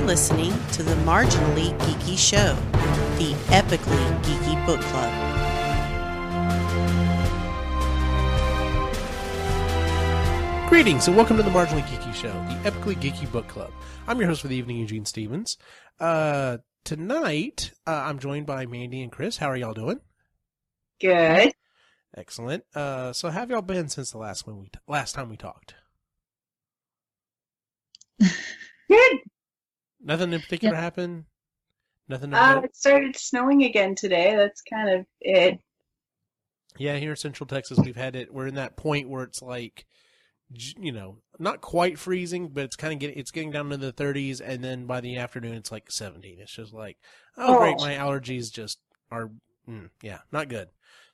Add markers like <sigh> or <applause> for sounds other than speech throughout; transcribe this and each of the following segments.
You're listening to the Marginally Geeky Show, the epically geeky book club. Greetings and welcome to the Marginally Geeky Show, the epically geeky book club. I'm your host for the evening, Eugene Stevens. Uh, tonight, uh, I'm joined by Mandy and Chris. How are y'all doing? Good. Excellent. Uh, so how have y'all been since the last when we t- last time we talked? Good. Nothing in particular happened. Nothing. Uh, it started snowing again today. That's kind of it. Yeah, here in Central Texas, we've had it. We're in that point where it's like, you know, not quite freezing, but it's kind of getting it's getting down to the 30s, and then by the afternoon, it's like 17. It's just like, oh, Oh. great, my allergies just are, mm, yeah, not good.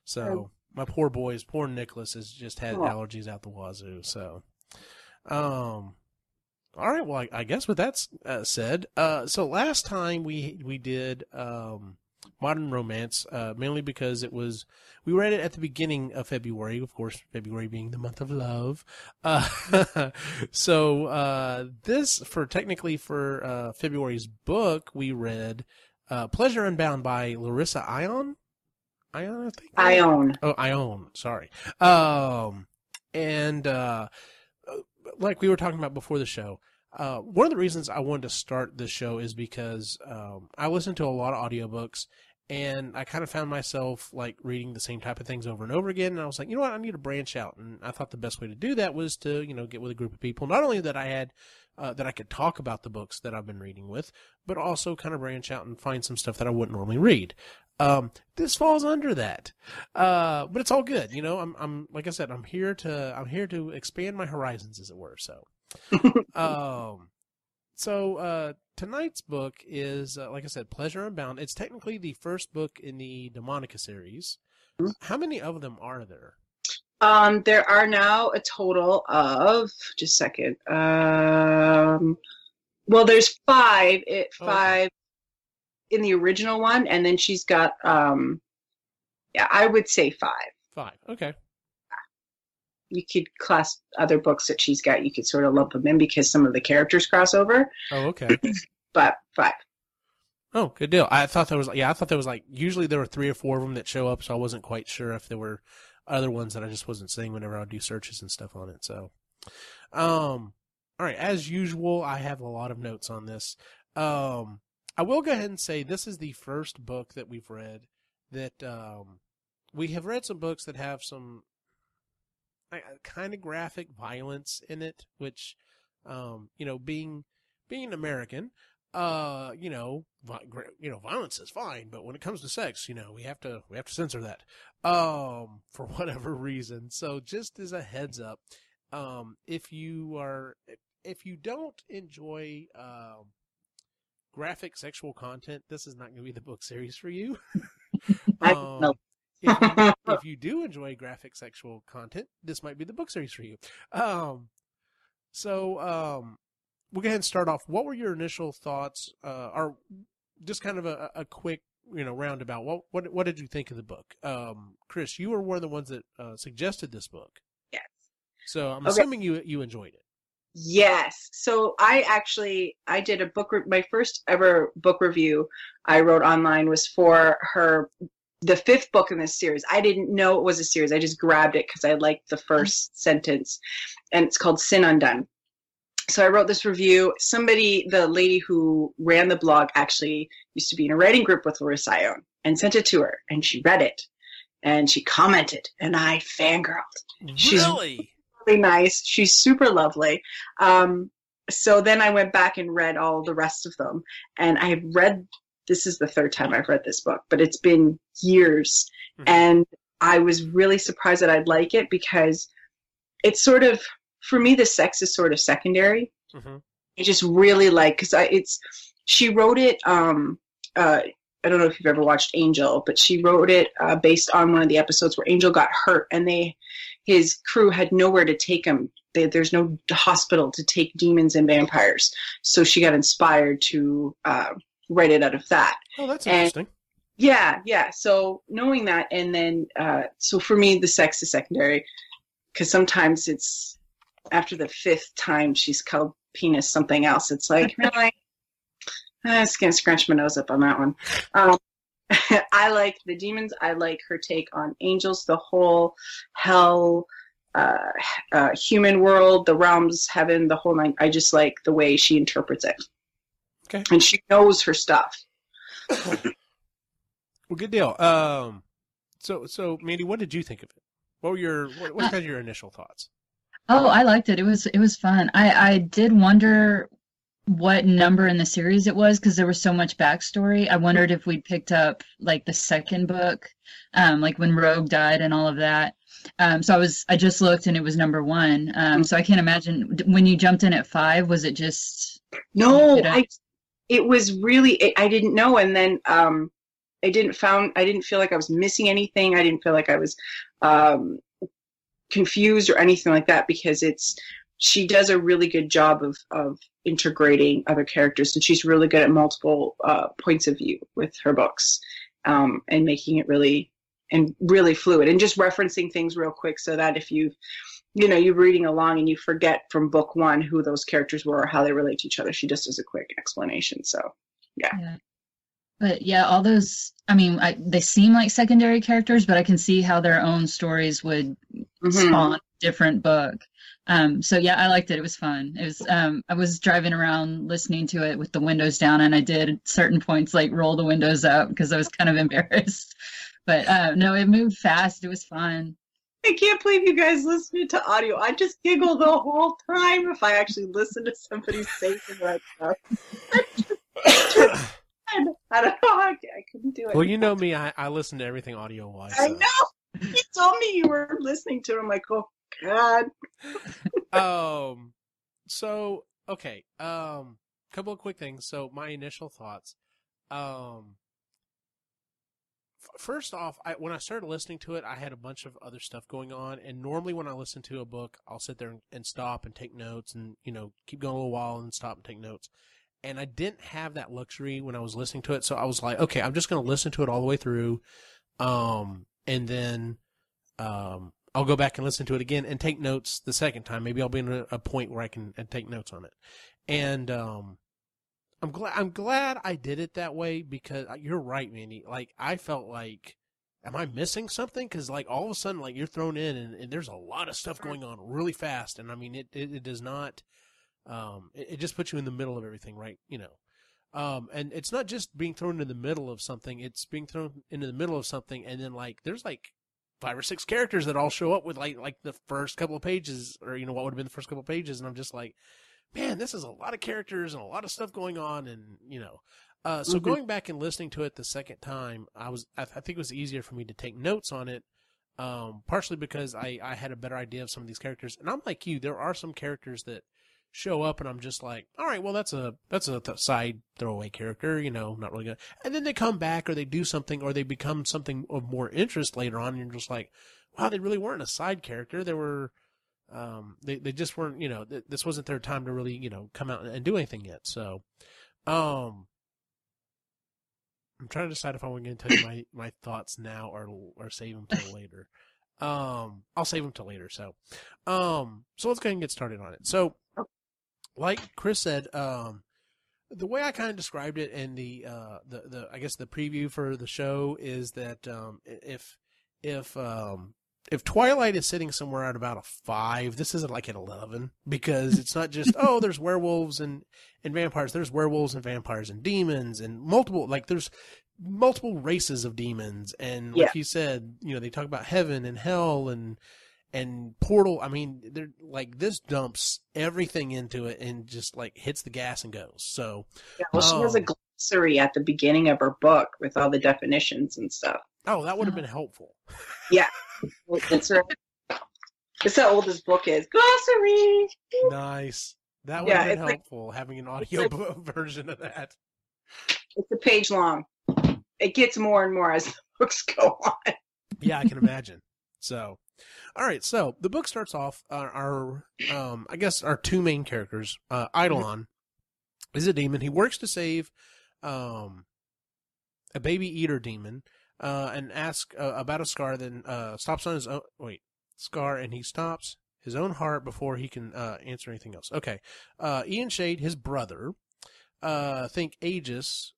So my poor boys, poor Nicholas, has just had Oh. allergies out the wazoo. So, um. All right. Well, I, I guess with that uh, said, uh, so last time we we did um, modern romance, uh, mainly because it was we read it at the beginning of February, of course, February being the month of love. Uh, <laughs> so uh, this for technically for uh, February's book, we read uh, Pleasure Unbound by Larissa Ion. Ion, I think. I own. Oh, Ion. Sorry. Um, and uh, like we were talking about before the show, uh, one of the reasons I wanted to start this show is because um, I listen to a lot of audiobooks and I kind of found myself like reading the same type of things over and over again. And I was like, you know what, I need to branch out. And I thought the best way to do that was to, you know, get with a group of people. Not only that I had, uh, that I could talk about the books that I've been reading with, but also kind of branch out and find some stuff that I wouldn't normally read. Um, this falls under that. Uh, but it's all good. You know, I'm, I'm, like I said, I'm here to, I'm here to expand my horizons, as it were. So, <laughs> um, so, uh, tonight's book is, uh, like I said, Pleasure Unbound. It's technically the first book in the Demonica series. Mhm. How many of them are there? Um, there are now a total of just a second. Um, well, there's five. It Oh, okay. In the original one, and then she's got um, yeah, I would say five. Five. Okay. You could class other books that she's got. You could sort of lump them in because some of the characters cross over, Oh, okay. <clears throat> but five. Oh, good deal. I thought there was, yeah, I thought there was like, usually there were three or four of them that show up, so I wasn't quite sure if there were other ones that I just wasn't seeing whenever I would do searches and stuff on it. So, um, all right, as usual, I have a lot of notes on this. Um, I will go ahead and say this is the first book that we've read that, um, we have read some books that have some kind of graphic violence in it, which, um, you know, being, being an American, uh, you know, you know, violence is fine, but when it comes to sex, you know, we have to we have to censor that, um, <laughs> for whatever reason. So just as a heads up, um, if you are if you don't enjoy um, graphic sexual content, this is not going to be the book series for you. <laughs> Um, if, you, if you do enjoy graphic sexual content, this might be the book series for you. Um, so um, we'll go ahead and start off. What were your initial thoughts, uh, or just kind of a, a quick, you know, roundabout? What what what did you think of the book? Um, Chris, you were one of the ones that uh, suggested this book, Yes. so I'm Okay. assuming you you enjoyed it. Yes. So I actually I did a book re- my first ever book review I wrote online was for her the fifth book in this series. I didn't know it was a series. I just grabbed it cuz I liked the first mm-hmm. sentence and it's called Sin Undone. So I wrote this review. Somebody the lady who ran the blog actually used to be in a writing group with Larissa Ione and sent it to her and she read it and she commented and I fangirled She's- Really? really nice. She's super lovely. Um, so then I went back and read all the rest of them, and I read. This is the third time I've read this book, but it's been years, Mhm. and I was really surprised that I'd like it because it's sort of for me the sex is sort of secondary. Mhm. I just really like because I it's she wrote it. Um, uh, I don't know if you've ever watched Angel, but she wrote it uh, based on one of the episodes where Angel got hurt, and they his crew had nowhere to take him. They, there's no hospital to take demons and vampires, so she got inspired to uh, write it out of that. Oh, that's And- interesting. Yeah, yeah. So knowing that, and then uh, so for me, the sex is secondary because sometimes it's after the fifth time she's called penis something else. It's like <laughs> really. I was gonna scrunch my nose up on that one. Um, <laughs> I like the demons. I like her take on angels, the whole hell, uh, uh, human world, the realms, heaven, the whole nine. I just like the way she interprets it. Okay. And she knows her stuff. <coughs> Well, good deal. Um, so so Mandy, what did you think of it? What were your what, what kind of your initial thoughts? Oh, I liked it. It was it was fun. I I did wonder what number in the series it was because there was so much backstory. I wondered if we picked up like the second book, um, like when Rogue died and all of that. Um, so I was I just looked and it was number one. Um, so I can't imagine when you jumped in at five. Was it just No, I- I. It was really. I didn't know, and then um, I didn't found. I didn't feel like I was missing anything. I didn't feel like I was um, confused or anything like that because it's. She does a really good job of of integrating other characters, and she's really good at multiple uh, points of view with her books, um, and making it really and really fluid, and just referencing things real quick so that if you you know, you're reading along and you forget from book one who those characters were or how they relate to each other. She just does a quick explanation. So, Yeah. But yeah, all those, I mean, I, they seem like secondary characters, but I can see how their own stories would Mhm. spawn a different book. Um, so yeah, I liked it. It was fun. It was, um, I was driving around listening to it with the windows down and I did at certain points like roll the windows up because I was kind of <laughs> embarrassed. But, uh, no, it moved fast. It was fun. I can't believe you guys listened to audio. I just giggle the whole time if I actually listen to somebody say that stuff. I don't know. I, I couldn't do it. Well, you know me, I, I listen to everything audio wise. I know. You told me you were listening to it. I'm like, oh, God. <laughs> um so okay um couple of quick things so my initial thoughts um first off I, when i started listening to it i had a bunch of other stuff going on and normally when i listen to a book i'll sit there and, and stop and take notes and you know keep going a little while and stop and take notes and i didn't have that luxury when i was listening to it so i was like okay i'm just going to listen to it all the way through um and then um I'll go back and listen to it again and take notes the second time. Maybe I'll be in a, a point where I can uh, take notes on it. And um, I'm glad I'm glad I did it that way because uh, you're right, Mandy. Like I felt like, am I missing something? Because like all of a sudden, like you're thrown in and, and there's a lot of stuff going on really fast. And I mean, it it, it does not. Um, it, it just puts you in the middle of everything, right? You know. Um, and it's not just being thrown in the middle of something; it's being thrown into the middle of something, and then like there's like five or six characters that all show up with like like the first couple of pages or you know what would have been the first couple of pages and i'm just like man this is a lot of characters and a lot of stuff going on and you know uh, so Mhm. going back and listening to it the second time i was i, I think it was easier for me to take notes on it um, partially because I, I had a better idea of some of these characters and i'm like you there are some characters that show up and i'm just like all right well that's a that's a th- side throwaway character you know not really good and then they come back or they do something or they become something of more interest later on and you're just like wow they really weren't a side character. They were um they, they just weren't you know th- this wasn't their time to really you know come out and, and do anything yet. So um i'm trying to decide if i want to tell you my my thoughts now or or save them till later. Um i'll save them till later. So um so let's go ahead and get started on it. So like chris said um the way I kind of described it in the uh the the I guess the preview for the show is that um if if um if Twilight is sitting somewhere at about a five, this isn't like an eleven because it's not just <laughs> oh there's werewolves and and vampires. There's werewolves and vampires and demons and multiple like there's multiple races of demons and like Yeah. you said, you know they talk about heaven and hell and and portal. I mean, they're like this dumps everything into it and just like hits the gas and goes. So Yeah, well, she has a Oh. glossary at the beginning of her book with all the definitions and stuff. oh, that would have uh-huh. been helpful. Yeah, It's her. It's how old this book is. Glossary. Nice. That would Yeah, have been it's like- helpful having an audio <laughs> version of that. It's a page long. It gets more and more as <laughs> the books go on. Yeah, I can imagine. So, all right. So the book starts off. Uh, our, um, I guess our two main characters. Uh, Eidolon is a demon. He works to save, um, a baby eater demon, uh, and ask uh, about a scar. Then uh, stops on his own. Wait, scar, and he stops his own heart before he can uh, answer anything else. Okay. Uh, Ian Shade, his brother. uh, think Aegis,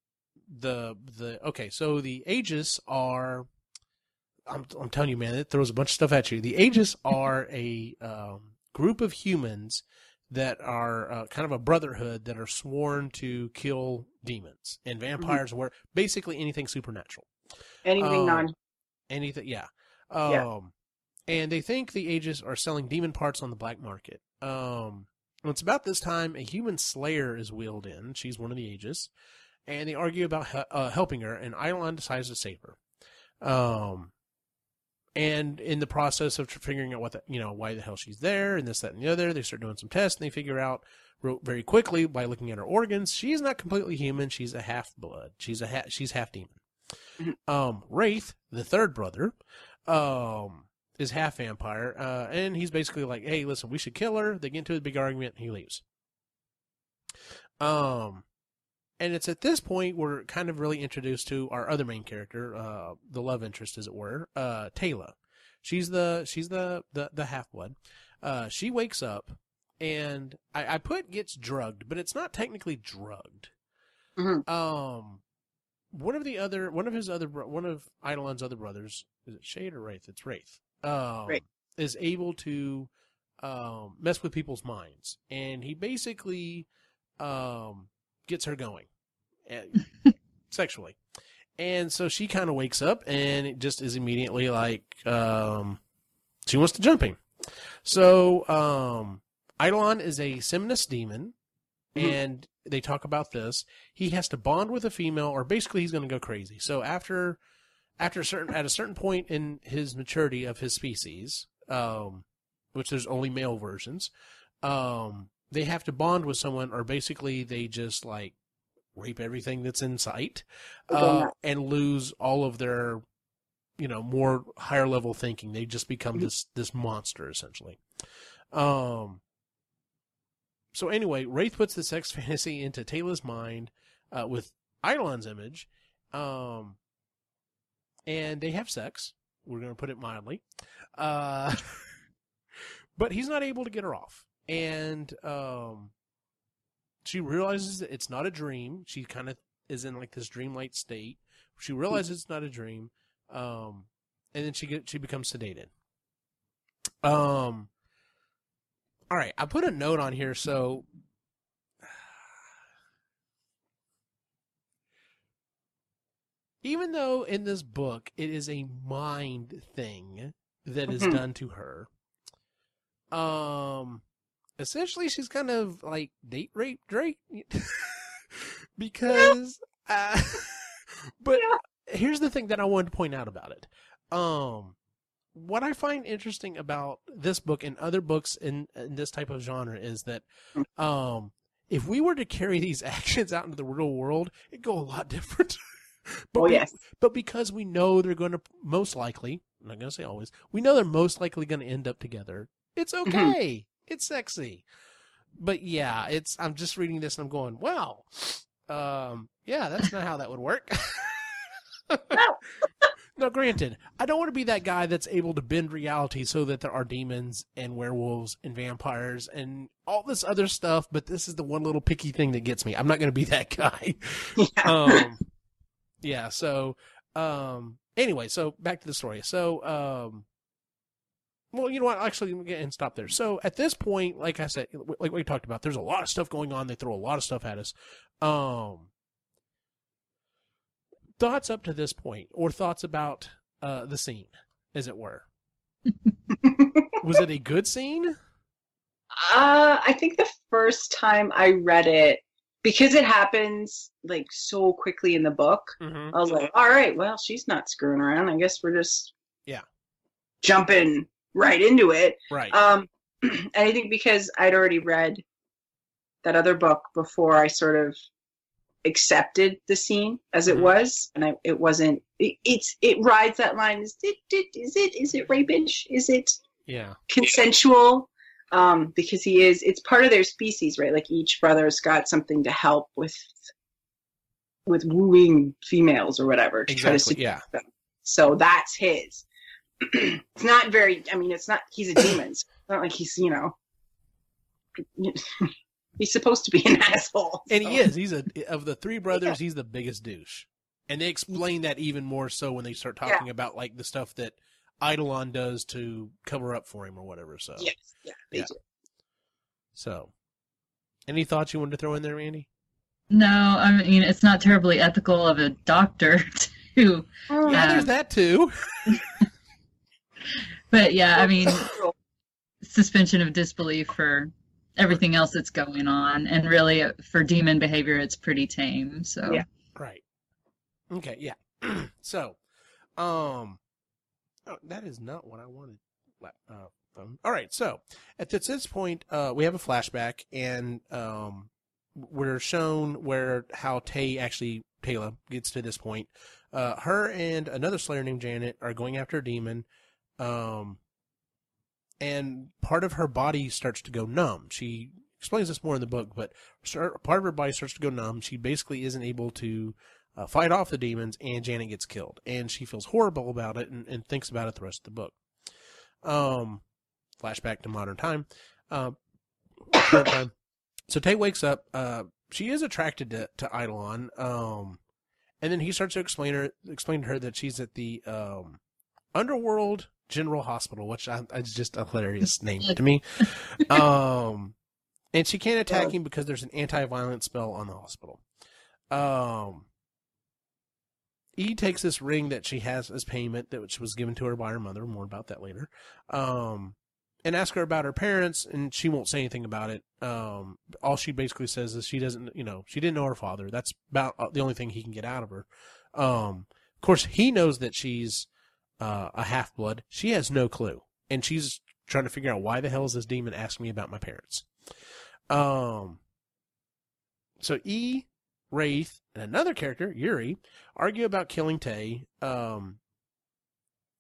the the okay, so the Aegis are. I'm I'm telling you, man, it throws a bunch of stuff at you. The Aegis <laughs> are a um, group of humans that are uh, kind of a brotherhood that are sworn to kill demons and vampires, where basically anything supernatural. Anything Um, non. Anything, yeah. Um, Yeah. and they think the Aegis are selling demon parts on the black market. Um, it's about this time a human slayer is wheeled in. She's one of the Aegis, and they argue about uh, helping her. And Eidolon decides to save her. Um, and in the process of figuring out what the, you know why the hell she's there and this that and the other, they start doing some tests and they figure out very quickly by looking at her organs she's not completely human. She's a half blood. She's a ha- she's half demon. Um, Wraith, the third brother, um, is half vampire, uh, and he's basically like, "Hey, listen, we should kill her." They get into a big argument, and he leaves. Um, and it's at this point we're kind of really introduced to our other main character, uh, the love interest, as it were, uh, Taylor. She's the she's the the, the half blood. Uh, she wakes up, and I, I put gets drugged, but it's not technically drugged. Mhm. Um, one of the other one of his other one of Eidolon's other brothers is it Shade or Wraith? It's Wraith. Um, Wraith. is able to um, mess with people's minds, and he basically um, gets her going eh, <laughs> sexually. And so she kind of wakes up and it just is immediately like um, she wants to jump him. So um, Eidolon is a Seminus demon, Mhm. and they talk about this. He has to bond with a female, or basically he's going to go crazy. So after after a certain at a certain point in his maturity of his species, um, which there's only male versions, um, they have to bond with someone, or basically they just like rape everything that's in sight, uh, and lose all of their, you know, more higher level thinking. They just become this this monster essentially. Um. So anyway, Wraith puts the sex <laughs> fantasy into Taylor's mind uh, with Eidolon's image, um, and they have sex. We're going to put it mildly, uh, <laughs> but he's not able to get her off, and um, she realizes that it's not a dream. She kind of is in like this dreamlike state. She realizes it's not a dream, um, and then she get she becomes sedated. Um. All right, I put a note on here so even though in this book it is a mind thing that is Mhm. done to her, um, essentially she's kind of like date rape Drake <laughs> because, <laughs> uh, <laughs> but here's the thing that I wanted to point out about it. Um, what I find interesting about this book and other books in, in this type of genre is that, um, if we were to carry these actions out into the real world, it'd go a lot different. but Oh we- yes. but because we know they're going to most likely, I'm not going to say always, we know they're most likely going to end up together. It's okay. It's sexy. But yeah, it's I'm just reading this and I'm going, "Wow. Um, yeah, that's not how that would work." No. <laughs> now, granted, I don't want to be that guy that's able to bend reality so that there are demons and werewolves and vampires and all this other stuff, but this is the one little picky thing that gets me. I'm not going to be that <laughs> guy Yeah. um yeah so um anyway so back to the story so um well you know what? Actually let me get and stop there. So at this point like i said like we talked about there's a lot of stuff going on. They throw a lot of stuff at us. Um thoughts up to this point or thoughts about uh the scene as it were? <laughs> Was it a good scene? Uh, I think the first time I read it, because it happens like so quickly in the book, mm-hmm. I was like, all right, well, she's not screwing around. I guess we're just Yeah. jumping right into it. right Um, <clears throat> and I think because I'd already read that other book before I sort of accepted the scene as it Mhm. was, and I, it wasn't. It, it's it rides that line. Is it, it is it is it rapish? Is it yeah consensual? Um, because he is. It's part of their species, right? Like each brother's got something to help with with wooing females or whatever to try to exactly yeah so that's his. <clears throat> it's not very. I mean, it's not. He's a demon. So it's not like he's you know. <laughs> He's supposed to be an <laughs> asshole. And he is. He's a of the three brothers. He's the biggest douche. And they explain that even more so when they start talking about like the stuff that Eidolon does to cover up for him or whatever. So Yes, yeah, they Yeah. do. So, any thoughts you wanted to throw in there, Randy? No, I mean it's not terribly ethical of a doctor <laughs> to, Oh, Yeah, there's that too. But yeah, I mean suspension of disbelief for everything else that's going on, and really uh, for demon behavior, it's pretty tame. So Yeah. Right. Okay. Yeah. <clears throat> so, um, oh, that is not what I wanted. Uh, phone. All right. So at this, this point, uh, we have a flashback, and um, we're shown where how Tay actually Taylor gets to this point. Uh, her and another Slayer named Janet are going after a demon. Um, and part of her body starts to go numb. She explains this more in the book, but part of her body starts to go numb. She basically isn't able to uh, fight off the demons, and Janet gets killed. And she feels horrible about it and, and thinks about it the rest of the book. Um, flashback to modern time. Um, current <coughs> time. So Tay wakes up. Uh, she is attracted to, to Eidolon. Um, and then he starts to explain her explain to her that she's at the um, Underworld General Hospital, which I, is just a hilarious <laughs> name to me. Um, and she can't attack him because there's an anti-violence spell on the hospital. Um, E takes this ring that she has as payment that which was given to her by her mother. More about that later. Um, and ask her about her parents, and she won't say anything about it. Um, all she basically says is she doesn't, you know, she didn't know her father. That's about uh, the only thing he can get out of her. Um, of course, he knows that she's uh, a half blood. She has no clue, and she's trying to figure out why the hell is this demon asking me about my parents. Um, so E, Wraith, and another character, Yuri, argue about killing Tay. Um,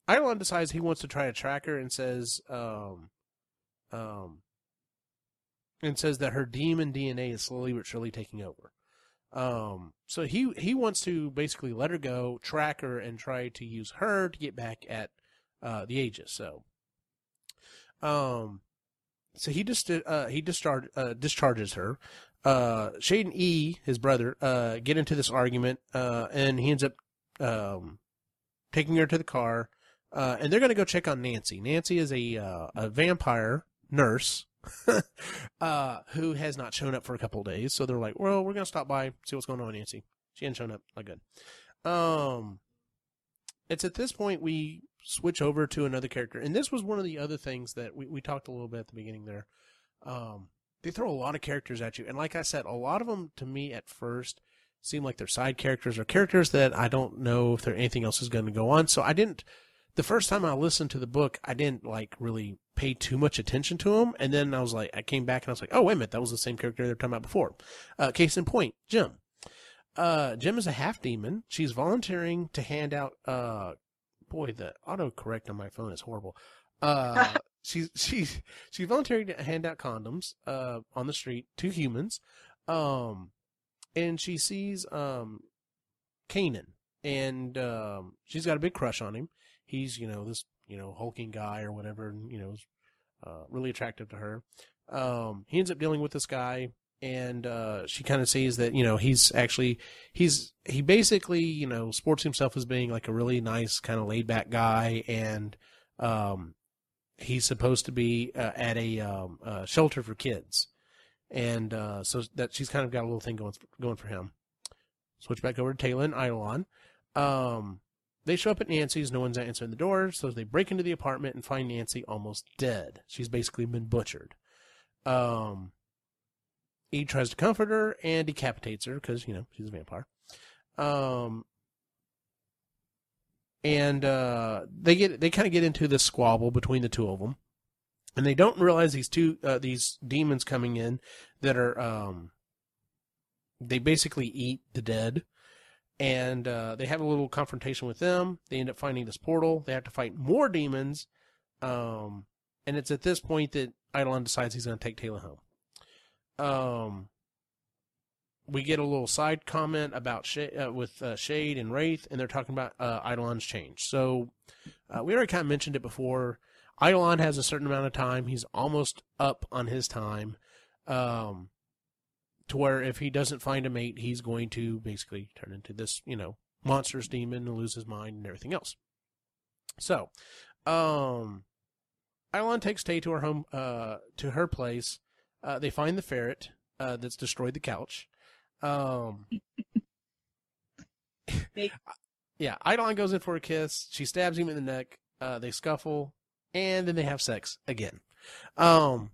Eidolon decides he wants to try to track her and says, um, um, and says that her demon DNA is slowly but surely taking over. Um, so he he wants to basically let her go, track her, and try to use her to get back at uh, the Aegis. So, um, so he just uh, he discharge, uh, discharges her. Uh, Shade and E, his brother, uh, get into this argument, uh, and he ends up um, taking her to the car, uh, and they're going to go check on Nancy. Nancy is a uh, a vampire nurse <laughs> uh, who has not shown up for a couple days. So they're like, well, we're going to stop by, see what's going on Nancy. She hadn't shown up. Not good. Um, it's at this point we switch over to another character. And this was one of the other things that we, we talked a little bit at the beginning there. Um, they throw a lot of characters at you. And like I said, a lot of them to me at first seem like they're side characters or characters that I don't know if there anything else is going to go on. So I didn't, the first time I listened to the book, I didn't like really pay too much attention to them. And then I was like, I came back and I was like, oh, wait a minute, that was the same character they were talking about before. Uh, case in point, Gem. Uh, Gem is a half demon. She's volunteering to hand out, uh, boy, the autocorrect on my phone is horrible. Uh, <laughs> she's, she's, she's volunteering to hand out condoms, uh, on the street to humans. Um, and she sees, um, Kynan and, um, she's got a big crush on him. He's, you know, this, you know, hulking guy or whatever, and, you know, uh, really attractive to her. Um, he ends up dealing with this guy and uh, she kind of sees that you know he's actually he's he basically you know sports himself as being like a really nice kind of laid back guy and um, he's supposed to be uh, at a um, uh, shelter for kids and uh, so that she's kind of got a little thing going going for him switch back over to Taylor and Eidolon. Um, they show up at Nancy's. No one's answering the door, so they break into the apartment and find Nancy almost dead. She's basically been butchered. Um, he tries to comfort her and decapitates her because you know she's a vampire. Um, and uh, they get they kind of get into this squabble between the two of them, and they don't realize these two uh, these demons coming in that are um, they basically eat the dead, and uh, they have a little confrontation with them. They end up finding this portal. They have to fight more demons, um, and it's at this point that Eidolon decides he's going to take Taylor home um, we get a little side comment about Sh- uh, with uh, Shade and Wraith, and they're talking about uh, Eidolon's change. So uh, we already kind of mentioned it before. Eidolon has a certain amount of time. He's almost up on his time. Um, to where if he doesn't find a mate, he's going to basically turn into this, you know, monstrous demon and lose his mind and everything else. So, um, Eidolon takes Tay to her home, uh, to her place. Uh, they find the ferret, uh, that's destroyed the couch. Um, <laughs> yeah, Eidolon goes in for a kiss. She stabs him in the neck. Uh, they scuffle, and then they have sex again. Um,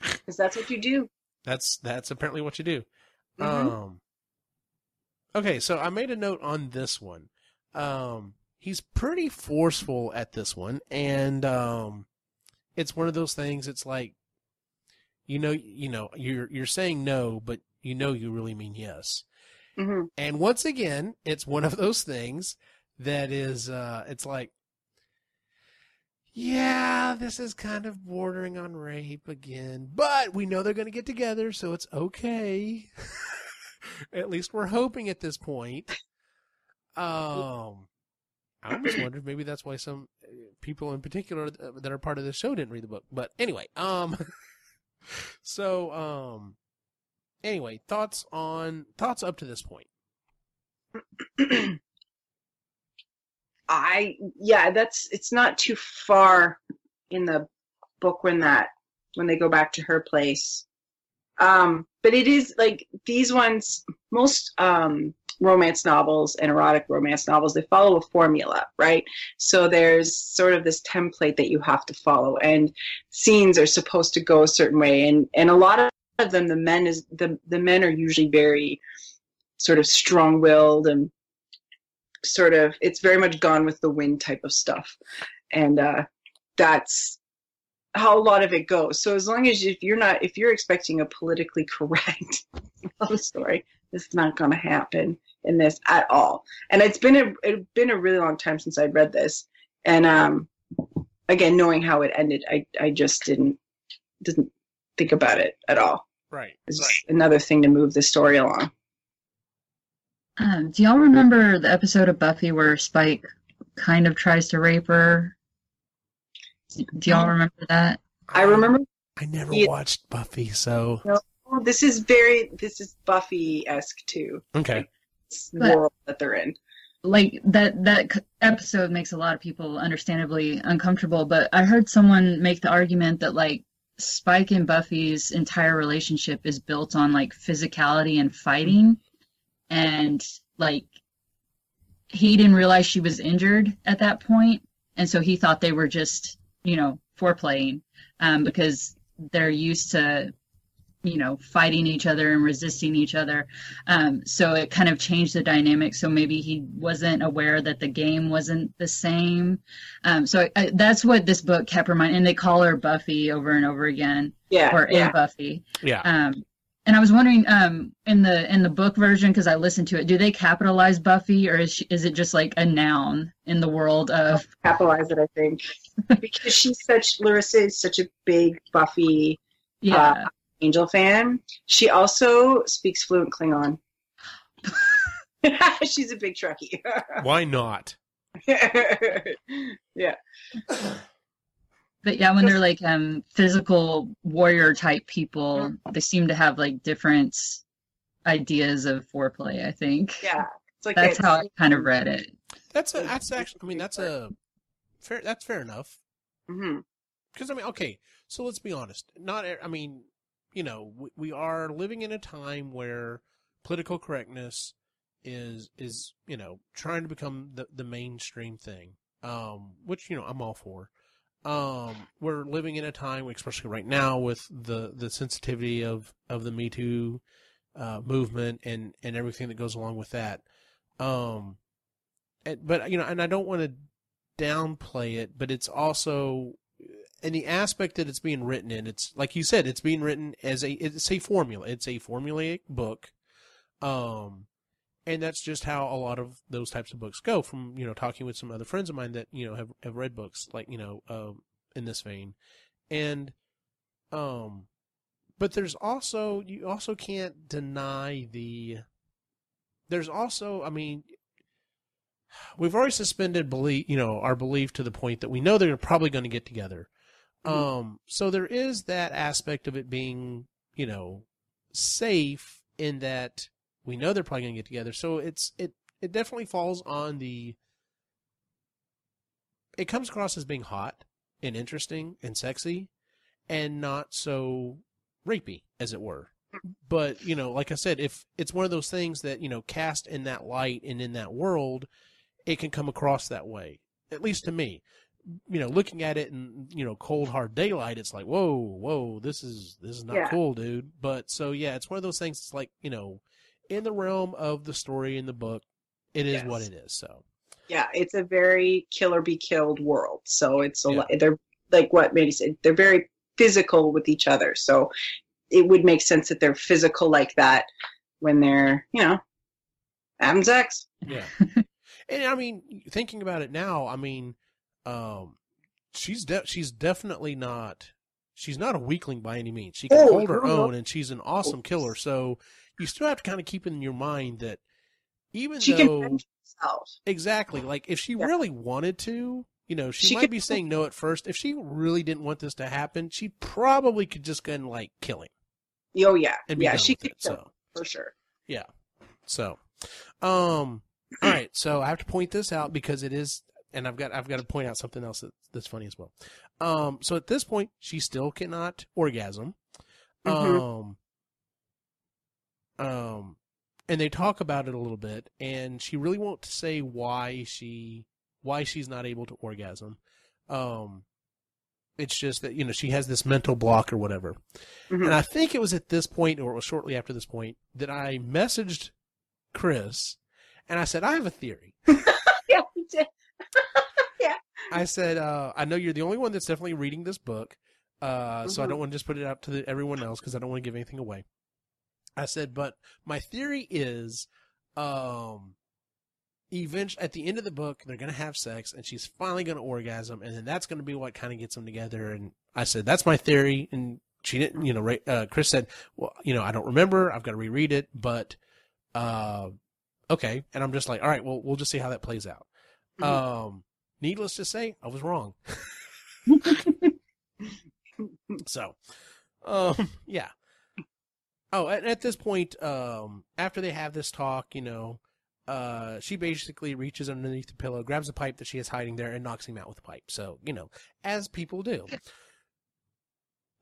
Because that's what you do. That's that's apparently what you do. Mhm. Um, okay, so I made a note on this one. Um, he's pretty forceful at this one, and um, it's one of those things. It's like, you know, you know, you're you're saying no, but you know you really mean yes. Mhm. And once again, it's one of those things that is, uh, it's like, yeah, this is kind of bordering on rape again, but we know they're going to get together, so it's okay. <laughs> at least we're hoping at this point. Um, I almost <clears throat> wondered maybe that's why some uh, people in particular uh, that are part of the show didn't read the book. But anyway, um, <laughs> so um, anyway, thoughts on thoughts up to this point. <clears throat> I yeah, that's it's not too far in the book when that when they go back to her place. Um, but it is like these ones, most um, romance novels and erotic romance novels, they follow a formula, right? So there's sort of this template that you have to follow, and scenes are supposed to go a certain way, and and a lot of them, the men is the the men are usually very sort of strong-willed and sort of it's very much gone with the wind type of stuff. And uh that's how a lot of it goes. So as long as you, if you're not if you're expecting a politically correct <laughs> love story it's not going to happen in this at all. And it's been a it's been a really long time since i'd read this. And um again knowing how it ended i i just didn't didn't think about it at all. Right. it's just another thing to move the story along Um, do y'all remember the episode of Buffy where Spike kind of tries to rape her? Do y'all remember that? i remember I never Yeah. watched Buffy, so oh, this is very this is buffy-esque too okay. this But- world that they're in Like that that episode makes a lot of people understandably uncomfortable, but I heard someone make the argument that like Spike and Buffy's entire relationship is built on like physicality and fighting and like he didn't realize she was injured at that point. And so he thought they were just you know foreplaying um, because they're used to you know fighting each other and resisting each other. Um, so it kind of changed the dynamic. So maybe he wasn't aware that the game wasn't the same. Um, so I, that's what this book kept reminding and they call her buffy over and over again. Yeah or yeah. A buffy. Yeah. um, and I was wondering, um, in the in the book version, because I listened to it, do they capitalize Buffy, or is she, is it just like a noun in the world of? capitalize it i think. <laughs> Because she's such larissa is such a big buffy Yeah, angel fan. She also speaks fluent klingon. <laughs> She's a big trekkie. <laughs> Why not? yeah but yeah, when they're like um physical warrior type people, they seem to have like different ideas of foreplay. I think. yeah it's like that's how I kind of read it. That's a that's actually I mean that's a fair that's fair enough. Mhm. Because I mean, okay, so let's be honest. Not, I mean, you know, we, we are living in a time where political correctness is is you know trying to become the the mainstream thing. Um, which you know I'm all for. Um, we're living in a time, especially right now, with the the sensitivity of of the Me Too uh, movement and and everything that goes along with that. Um, and, but you know, and I don't want to downplay it, but it's also in the aspect that it's being written in. It's like you said, it's being written as a it's a formula. It's a formulaic book, um, and that's just how a lot of those types of books go. From you know talking with some other friends of mine that you know have have read books like you know um, in this vein, and um, but there's also you also can't deny the. There's also, I mean, we've already suspended belief, you know, our belief to the point that we know they're probably going to get together. Mhm. Um, so there is that aspect of it being, you know, safe in that we know they're probably going to get together. So it's it it definitely falls on the. It comes across as being hot and interesting and sexy, and not so rapey, as it were. But you know, like I said, if it's one of those things that you know cast in that light and in that world, it can come across that way. At least to me, you know, looking at it in you know cold hard daylight, it's like whoa, whoa, this is this is not Yeah. cool, dude. But so yeah, it's one of those things. It's like you know, in the realm of the story in the book, it is what it is. So Yeah, it's a very kill or be killed world. So it's a Yeah. lot. They're like what Mandy said. They're very physical with each other. So it would make sense that they're physical like that when they're you know having sex. yeah, <laughs> and I mean, thinking about it now, I mean, um, she's de- she's definitely not. She's not a weakling by any means. She can Oh, hold her own, and she's an awesome killer. So you still have to kind of keep in your mind that even She though. Exactly. Like if she Yeah. really wanted to, you know, she, She might could- be saying no at first. If she really didn't want this to happen, she probably could just go and like kill him Oh yeah, yeah. She could it. So, for sure. Yeah. So, um, all right. So I have to point this out because it is, and I've got I've got to point out something else that, that's funny as well. Um, so at this point, she still cannot orgasm. Mhm. Um, um, and they talk about it a little bit, and she really won't say why she why she's not able to orgasm. Um, it's just that you know she has this mental block or whatever. Mhm. And I think it was at this point, or it was shortly after this point, that I messaged Chris, and I said I have a theory. <laughs> Yeah, we did. <laughs> I said, uh, I know you're the only one that's definitely reading this book, uh, so I Mhm. don't want to just put it out to the, everyone else because I don't want to give anything away. I said, but my theory is, um, eventually at the end of the book, they're going to have sex and she's finally going to orgasm, and then that's going to be what kind of gets them together. And I said, that's my theory. And she didn't, you know, uh, Chris said, well, you know, I don't remember. I've got to reread it, but, uh, okay. And I'm just like, all right, well, we'll just see how that plays out. Mhm. Um, needless to say, I was wrong. <laughs> <laughs> so, um, yeah. Oh, and at this point, um, after they have this talk, you know, uh, she basically reaches underneath the pillow, grabs a pipe that she is hiding there, and knocks him out with the pipe. So, you know, as people do. <laughs>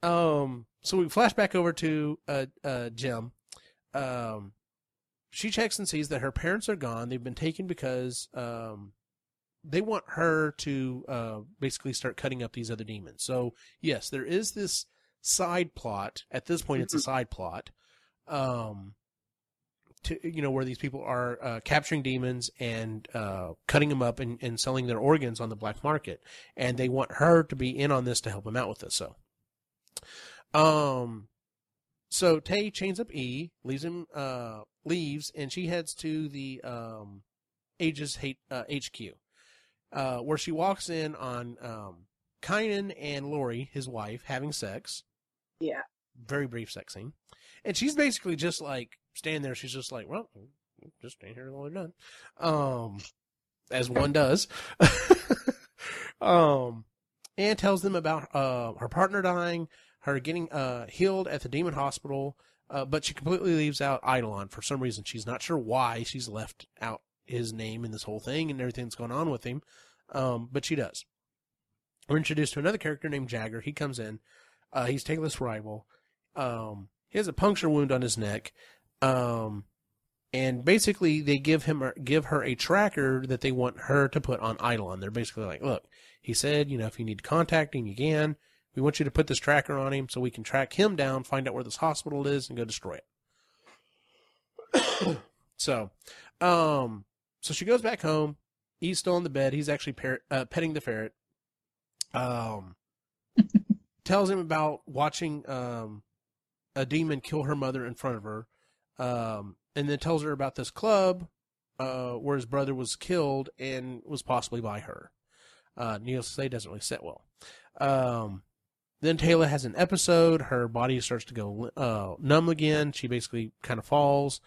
Um, so we flash back over to uh, uh, Gem. Um, she checks and sees that her parents are gone. They've been taken because um, they want her to uh, basically start cutting up these other demons. So yes, there is this side plot. At this point, it's a side plot. Um, to you know where these people are uh, capturing demons and uh, cutting them up and, and selling their organs on the black market, and they want her to be in on this to help them out with this. So, um, so Tay chains up E, leaves him, uh, leaves, and she heads to the um, Aegis H- uh, HQ, uh, where she walks in on um, Kynan and Lori, his wife, having sex. Yeah. Very brief sex scene, and she's basically just like standing there. She's just like, well, just stand here while they're done, um, as one does. <laughs> um, and tells them about uh her partner dying, her getting uh healed at the demon hospital. Uh, but she completely leaves out Eidolon for some reason. She's not sure why she's left out his name in this whole thing and everything that's going on with him. Um, but she does. We're introduced to another character named Jagger. He comes in. Uh, he's Taylor's rival. Um, he has a puncture wound on his neck. Um, and basically they give him a, give her a tracker that they want her to put on Eidolon. They're basically like, look, he said, you know, if you need contacting, contact you can. We want you to put this tracker on him so we can track him down, find out where this hospital is, and go destroy it. <coughs> so, um, so she goes back home. He's still in the bed. He's actually par- uh, petting the ferret. Um, <laughs> tells him about watching um, a demon kill her mother in front of her, um, and then tells her about this club uh, where his brother was killed and was possibly by her. Uh, say, doesn't really sit well. Um, then Taylor has an episode. Her body starts to go uh, numb again. She basically kind of falls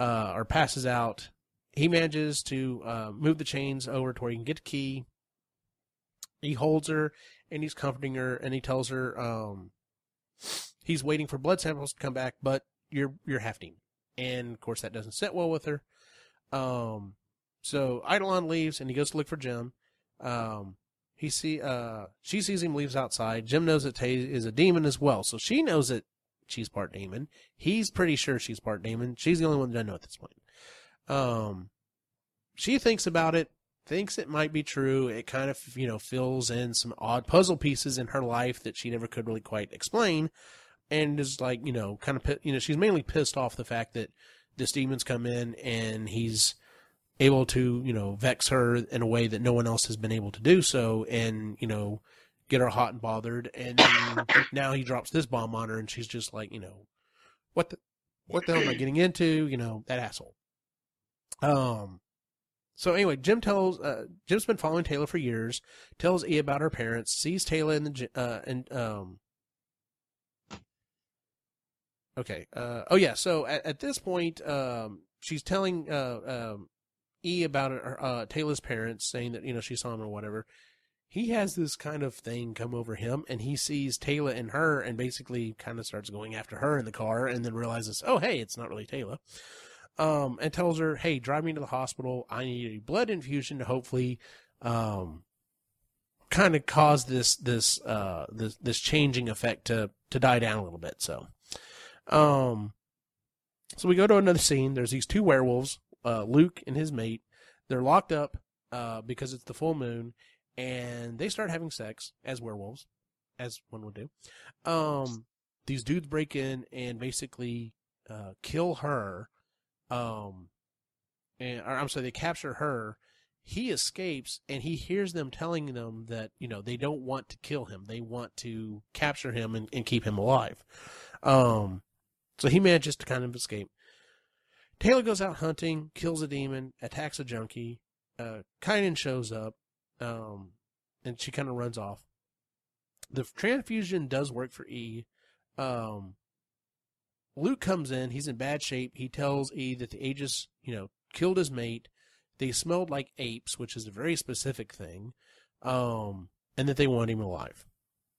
uh, or passes out. He manages to uh, move the chains over to where he can get the key. He holds her and he's comforting her, and he tells her um, he's waiting for blood samples to come back, but you're you're demon, and of course that doesn't sit well with her. Um, so Eidolon leaves and he goes to look for Gem. Um, he see uh she sees him leaves outside. Gem knows that Tay is a demon as well, so she knows that she's part demon. He's pretty sure she's part demon. She's the only one that doesn't know at this point. Um, she thinks about it, thinks it might be true. It kind of you know fills in some odd puzzle pieces in her life that she never could really quite explain, and is like you know kind of you know she's mainly pissed off the fact that this demon's come in and he's able to, you know, vex her in a way that no one else has been able to do so and, you know, get her hot and bothered. And <coughs> now he drops this bomb on her and she's just like, you know, what the, what the hell am I getting into? You know, that asshole. Um, so anyway, Gem tells, uh, Gem's been following Taylor for years, tells E about her parents, sees Taylor in the, uh, and, um, okay, uh, oh yeah, so at, at this point, um, she's telling, uh, um, E about uh, Taylor's parents, saying that you know she saw him or whatever. He has this kind of thing come over him, and he sees Taylor and her, and basically kind of starts going after her in the car, and then realizes, oh hey, it's not really Taylor. Um, and tells her, hey, drive me to the hospital. I need a blood infusion to hopefully, um, kind of cause this this uh this this changing effect to to die down a little bit. So, um, so we go to another scene. There's these two werewolves uh, Luke and his mate. They're locked up uh, because it's the full moon, and they start having sex as werewolves, as one would do. Um, these dudes break in and basically uh, kill her. Um, and or, I'm sorry, they capture her. He escapes and he hears them telling them that you know they don't want to kill him; they want to capture him and, and keep him alive. Um, so he manages to kind of escape. Taylor goes out hunting, kills a demon, attacks a junkie. Uh, Kynan shows up, um, and she kind of runs off. The transfusion does work for E. Um, Luke comes in. He's in bad shape. He tells E that the Aegis, you know, killed his mate. They smelled like apes, which is a very specific thing, um, and that they want him alive.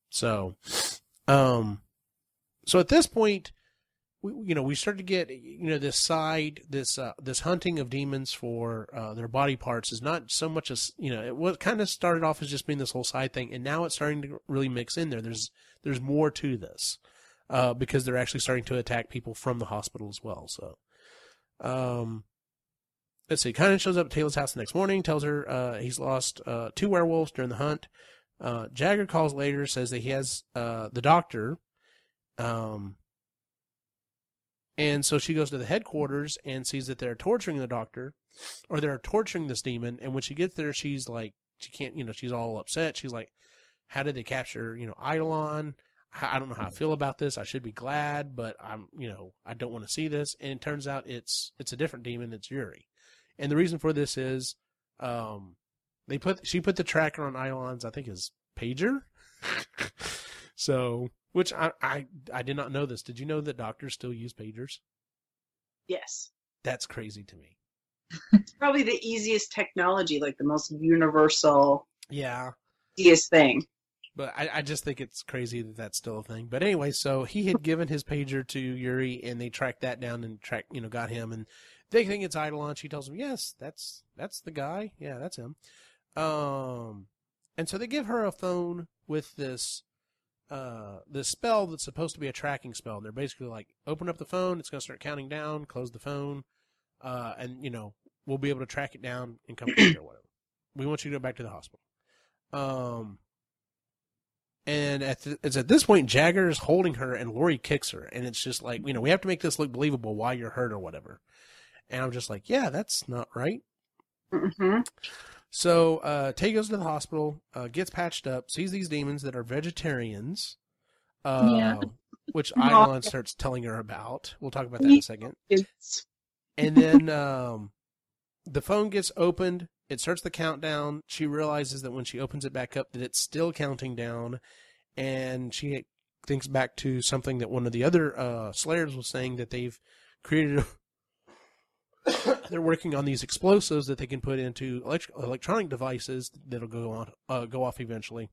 So, um, so at this point, we, you know, we started to get, you know, this side, this, uh, this hunting of demons for, uh, their body parts is not so much as, you know, it was kind of started off as just being this whole side thing. And now it's starting to really mix in there. There's, there's more to this, uh, because they're actually starting to attack people from the hospital as well. So, um, let's see. Kynan shows up at Taylor's house the next morning, tells her, uh, he's lost, uh, two werewolves during the hunt. Uh, Jagger calls later, says that he has, uh, the doctor, um, and so she goes to the headquarters and sees that they're torturing the doctor, or they're torturing this demon. And when she gets there, she's like, she can't, you know, she's all upset. She's like, how did they capture, you know, Eidolon? I don't know how I feel about this. I should be glad, but I'm, you know, I don't want to see this. And it turns out it's, it's a different demon. It's Yuri. And the reason for this is, um, they put, she put the tracker on Eidolon's, I think his pager. <laughs> so which I, I I did not know this. Did you know that doctors still use pagers? Yes. That's crazy to me. it's probably the easiest technology, like the most universal. Yeah. Easiest thing. But I, I just think it's crazy that that's still a thing. But anyway, so he had given his pager to Yuri, and they tracked that down and track, you know, got him, and they think it's Eidolon. She tells him, "Yes, that's that's the guy. Yeah, that's him." Um, and so they give her a phone with this uh, this spell that's supposed to be a tracking spell. They're basically like, open up the phone, it's going to start counting down, close the phone, uh, and, you know, we'll be able to track it down and come back <clears throat> or whatever. We want you to go back to the hospital. Um, and at the, it's at this point, Jagger is holding her and Lori kicks her. And it's just like, you know, we have to make this look believable why you're hurt or whatever. And I'm just like, yeah, that's not right. Mm-hmm. So uh, Tay goes to the hospital, uh, gets patched up, sees these demons that are vegetarians, uh, Yeah. which <laughs> Eidolon starts telling her about. We'll talk about that in a second. And then um, the phone gets opened. It starts the countdown. She realizes that when she opens it back up, that it's still counting down, and she thinks back to something that one of the other uh, Slayers was saying that they've created. They're working on these explosives that they can put into elect- electronic devices that'll go on uh, go off eventually.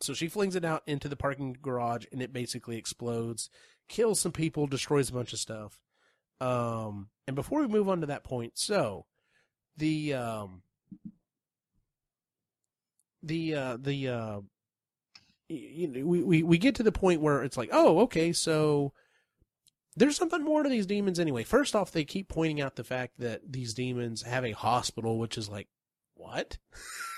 So she flings it out into the parking garage and it basically explodes, kills some people, destroys a bunch of stuff. Um, and before we move on to that point, so the um, the uh, the uh, you know, we, we we get to the point where it's like, oh, okay, so there's something more to these demons anyway. First off, they keep pointing out the fact that these demons have a hospital, which is like, what?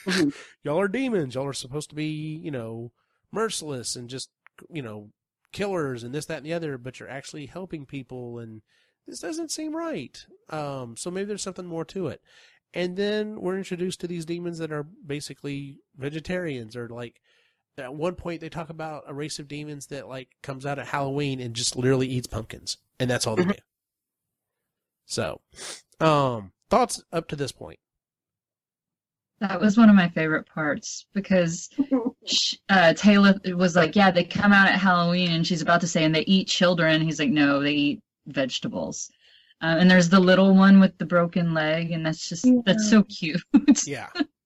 Mhm. <laughs> Y'all are demons. Y'all are supposed to be, you know, merciless and just, you know, killers and this, that, and the other, but you're actually helping people and this doesn't seem right. Um, so maybe there's something more to it. And then we're introduced to these demons that are basically vegetarians or like, at one point they talk about a race of demons that like comes out at Halloween and just literally eats pumpkins. And that's all they Mhm. do. So, um, thoughts up to this point. That was one of my favorite parts because <laughs> sh- uh, Taylor was like, "Yeah, they come out at Halloween," and she's about to say, "And they eat children." He's like, "No, they eat vegetables." Uh, and there's the little one with the broken leg, and that's just that's so cute. Yeah. <laughs>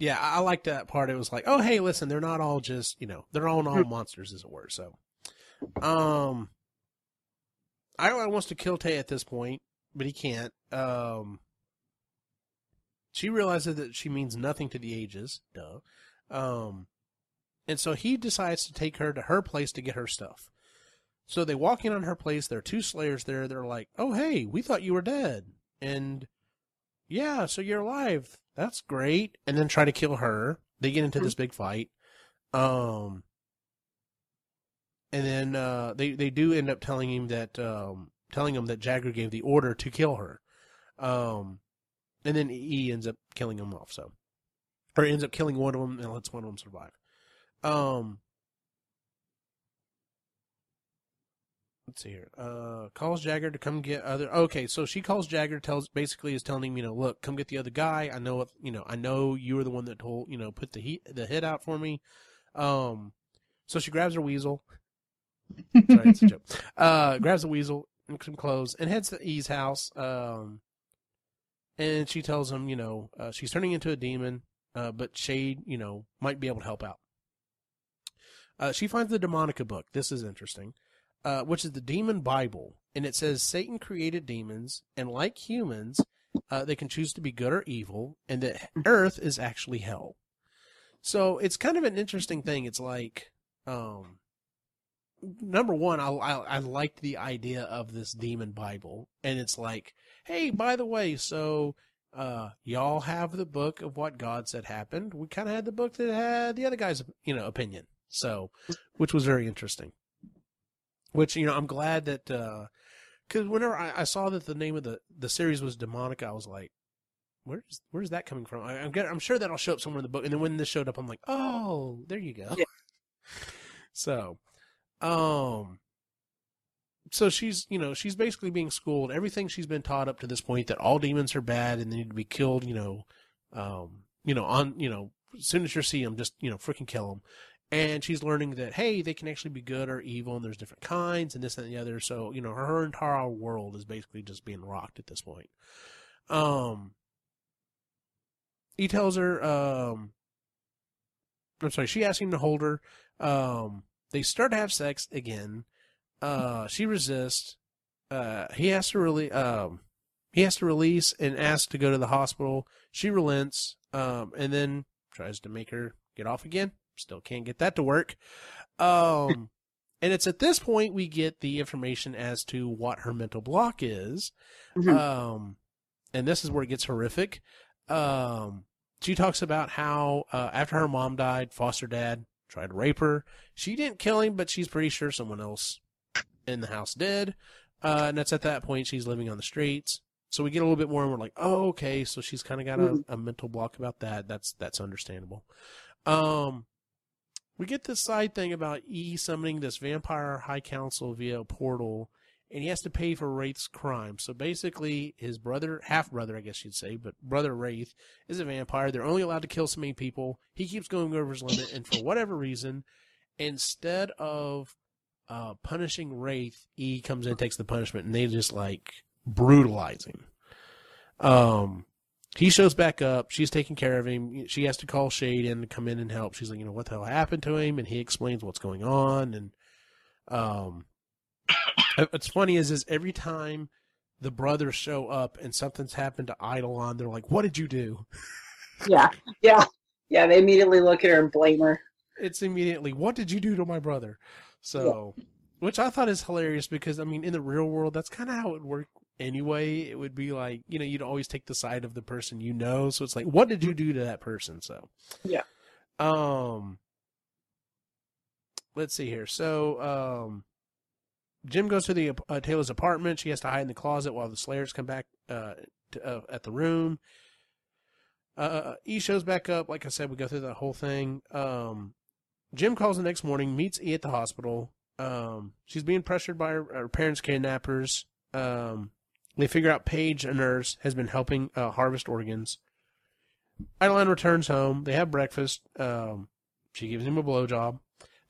yeah, I liked that part. It was like, oh, hey, listen, they're not all just, you know, they're all all monsters, as it were. So, um, Eidolon wants to kill Tay at this point, but he can't. Um, she realizes that she means nothing to the Aegis. Duh. Um, and so he decides to take her to her place to get her stuff. So they walk in on her place. There are two slayers there. They're like, "Oh, hey, we thought you were dead." And yeah, so you're alive. That's great. And then try to kill her. They get into this big fight. Um, and then uh, they they do end up telling him that um, telling him that Jagger gave the order to kill her. Um, and then he ends up killing him off. So, or ends up killing one of them and lets one of them survive. Um, let's see here. Uh, calls Jagger to come get other. Okay, so she calls Jagger, tells basically is telling him, you know, look, come get the other guy. I know, what you know, I know you were the one that told, you know, put the heat, the hit out for me. Um, so she grabs her weasel. Sorry, it's a <laughs> joke. Uh, grabs the weasel and some clothes and heads to E's house. Um, and she tells him, you know, uh, she's turning into a demon, uh, but Shade, you know, might be able to help out. Uh, she finds the Demonica book. This is interesting, uh, which is the Demon Bible, and it says Satan created demons, and like humans, uh, they can choose to be good or evil, and that Earth is actually hell. So it's kind of an interesting thing. It's like, um, number one, I, I I liked the idea of this demon Bible, and it's like, hey, by the way, so uh, y'all have the book of what God said happened. We kind of had the book that had the other guy's, you know, opinion. So, which was very interesting. Which you know, I'm glad that because whenever I, I saw that the name of the the series was Demonica, I was like, where's where's that coming from? I, I'm get, I'm sure that'll show up somewhere in the book. And then when this showed up, I'm like, oh, there you go. Yeah. <laughs> so, um, so she's you know she's basically being schooled everything she's been taught up to this point that all demons are bad and they need to be killed you know um you know on you know as soon as you see them just you know freaking kill them and she's learning that hey they can actually be good or evil and there's different kinds and this and the other so you know her entire world is basically just being rocked at this point um he tells her um i'm sorry she asks him to hold her um they start to have sex again uh, she resists. Uh, he has to really, um, he has to release and ask to go to the hospital. She relents, um, and then tries to make her get off again. Still can't get that to work. Um, <laughs> and it's at this point we get the information as to what her mental block is. Mhm. Um, and this is where it gets horrific. Um, she talks about how, uh, after her mom died, foster dad tried to rape her. She didn't kill him, but she's pretty sure someone else in the house did. Uh, and it's at that point she's living on the streets. So we get a little bit more and we're like, oh, okay. So she's kind of got a, a mental block about that. That's, that's understandable. Um, we get this side thing about E summoning this vampire high council via a portal and he has to pay for Wraith's crime. So basically, his brother, half brother, I guess you'd say, but brother Wraith is a vampire. They're only allowed to kill so many people. He keeps going over his limit, and for whatever reason, instead of uh, punishing Wraith, E comes in, takes the punishment, and they just like brutalize him. Um, he shows back up. She's taking care of him. She has to call Shade in to come in and help. She's like, you know, what the hell happened to him? And he explains what's going on. And um, <coughs> what's funny is, is every time the brothers show up and something's happened to Eidolon, they're like, "What did you do?" Yeah, yeah, yeah. They immediately look at her and blame her. It's immediately, "What did you do to my brother?" So, yeah. which I thought is hilarious because I mean, in the real world, that's kind of how it work anyway. It would be like, you know, you'd always take the side of the person you know. So it's like, what did you do to that person? So, yeah. Um, let's see here. So, um, Gem goes to the uh, Taylor's apartment. She has to hide in the closet while the Slayers come back uh, to, uh, at the room. Uh, e shows back up. Like I said, we go through the whole thing. Um, Gem calls the next morning, meets E at the hospital. Um, she's being pressured by her, her parents' kidnappers. Um, they figure out Paige, a nurse, has been helping uh, harvest organs. Eidolon returns home. They have breakfast. Um, she gives him a blowjob.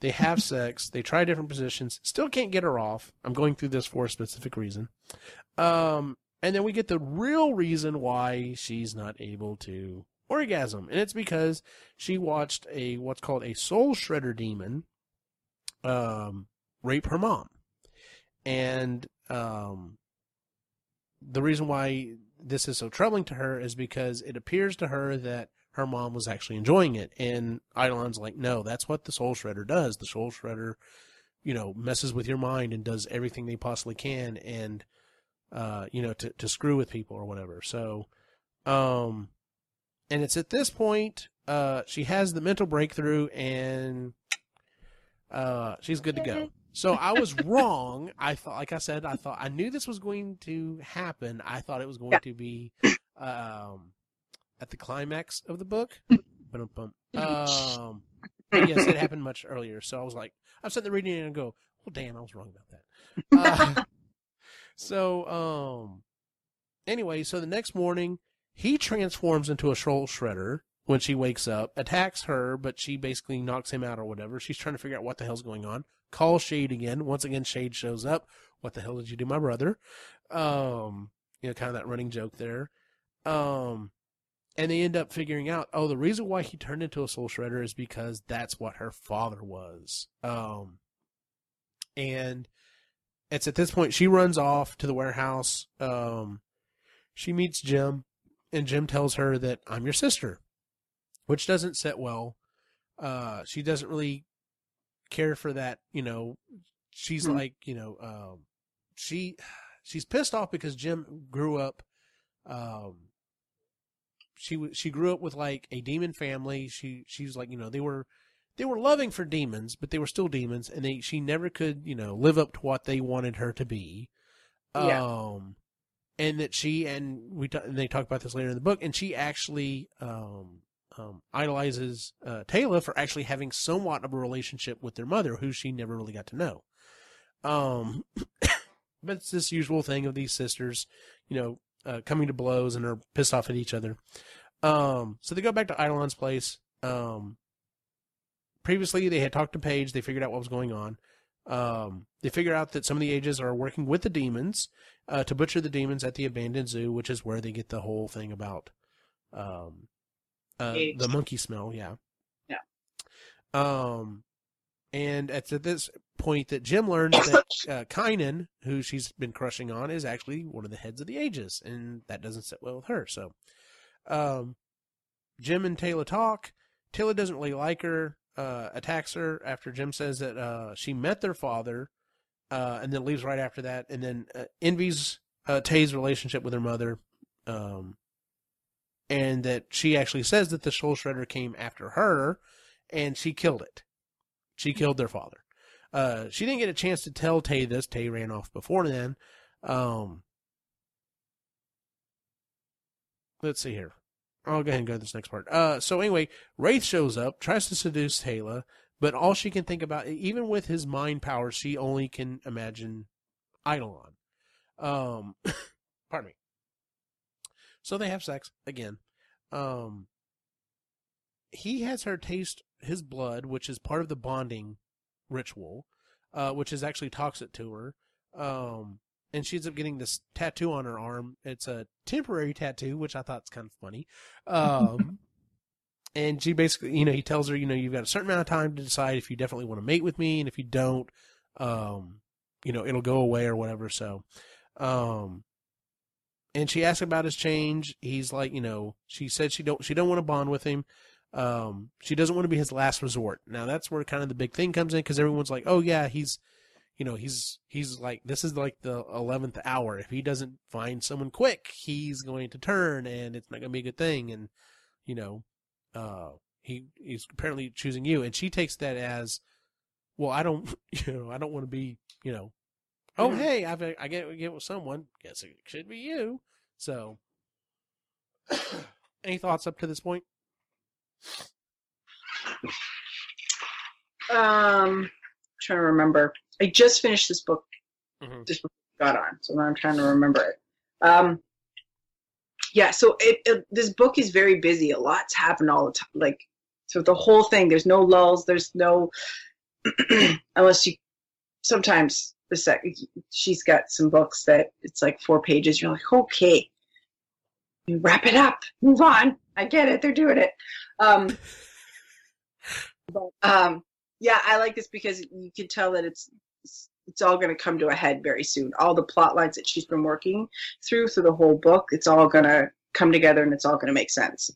They have <laughs> sex. They try different positions. Still can't get her off. I'm going through this for a specific reason. Um, and then we get the real reason why she's not able to orgasm, and it's because she watched a what's called a soul shredder demon um, rape her mom, and um, the reason why this is so troubling to her is because it appears to her that her mom was actually enjoying it. And Eidolon's like, no, that's what the Soul Shredder does. The Soul Shredder, you know, messes with your mind and does everything they possibly can and, uh, you know, to, to screw with people or whatever. So, um, and it's at this point, uh, she has the mental breakthrough and, uh, she's good to go. So I was wrong. I thought, like I said, I thought I knew this was going to happen. I thought it was going yeah. to be um, at the climax of the book. um, yes, it happened much earlier. So I was like, I'm sitting there reading it and go, well, damn, I was wrong about that. Uh, <laughs> so, um, anyway, so the next morning, he transforms into a soul shredder when she wakes up, attacks her, but she basically knocks him out or whatever. She's trying to figure out what the hell's going on call Shade again. Once again, Shade shows up. What the hell did you do, my brother? Um, you know, kind of that running joke there. Um, and they end up figuring out, oh, the reason why he turned into a soul shredder is because that's what her father was. Um, and it's at this point she runs off to the warehouse. Um, she meets Gem, and Gem tells her that I'm your sister, which doesn't sit well. Uh, she doesn't really care for that. You know, she's mm-hmm. like, you know, um, she <sighs> she's pissed off because Gem grew up. Um, she she grew up with like a demon family. She she's like, you know, they were they were loving for demons, but they were still demons, and they she never could, you know, live up to what they wanted her to be. Yeah. Um, and that she and we t- and they talk about this later in the book, and she actually um um, idolizes uh, Taylor for actually having somewhat of a relationship with their mother, who she never really got to know. Um, <coughs> but it's this usual thing of these sisters, you know, uh, coming to blows and are pissed off at each other. Um, so they go back to Eidolon's place. Um, previously, they had talked to Paige. They figured out what was going on. Um, they figure out that some of the Aegis are working with the demons uh, to butcher the demons at the abandoned zoo, which is where they get the whole thing about um, uh, the monkey smell, yeah. Yeah. Um, and it's at this point that Gem learns that <coughs> uh, Kynan, who she's been crushing on, is actually one of the heads of the Aegis, and that doesn't sit well with her. So, um, Gem and Taylor talk. Taylor doesn't really like her, uh, attacks her after Gem says that uh, she met their father, uh, and then leaves right after that, and then uh, envies uh, Tay's relationship with her mother. Um, and that she actually says that the Soul Shredder came after her, and she killed it. She killed their father. Uh, she didn't get a chance to tell Tay this. Tay ran off before then. Um, let's see here. I'll go ahead and go to this next part. Uh, so anyway, Wraith shows up, tries to seduce Taylor, but all she can think about, even with his mind power, she only can imagine Eidolon. Um, <coughs> pardon me. So they have sex again. Um, he has her taste his blood, which is part of the bonding ritual, uh, which is actually toxic to her. Um, and she ends up getting this tattoo on her arm. It's a temporary tattoo, which I thought is kind of funny. Um, <laughs> and she basically, you know, he tells her, you know, you've got a certain amount of time to decide if you definitely want to mate with me, and if you don't, um, you know, it'll go away or whatever. So, um, and she asks about his change. He's like, you know, she said she don't, she don't want to bond with him. Um, she doesn't want to be his last resort. Now that's where kind of the big thing comes in because everyone's like, oh yeah, he's, you know, he's he's like this is like the eleventh hour. If he doesn't find someone quick, he's going to turn, and it's not going to be a good thing. And you know, uh, he he's apparently choosing you, and she takes that as, well, I don't, <laughs> you know, I don't want to be, you know, oh hey, I've I get get with someone. Guess it should be you. So, <coughs> any thoughts up to this point? Um, trying to remember. I just finished this book Mhm. just before got on, so now I'm trying to remember it. Um, yeah, so it, it this book is very busy. A lot's happened all the time. Like, so the whole thing. There's no lulls. There's no <clears throat> unless you sometimes the sec she's got some books that it's like four pages. You're like, okay, you wrap it up, move on. I get it. They're doing it. Um, <laughs> but um, yeah, I like this because you can tell that it's it's all going to come to a head very soon. All the plot lines that she's been working through through the whole book, it's all going to come together and it's all going to make sense.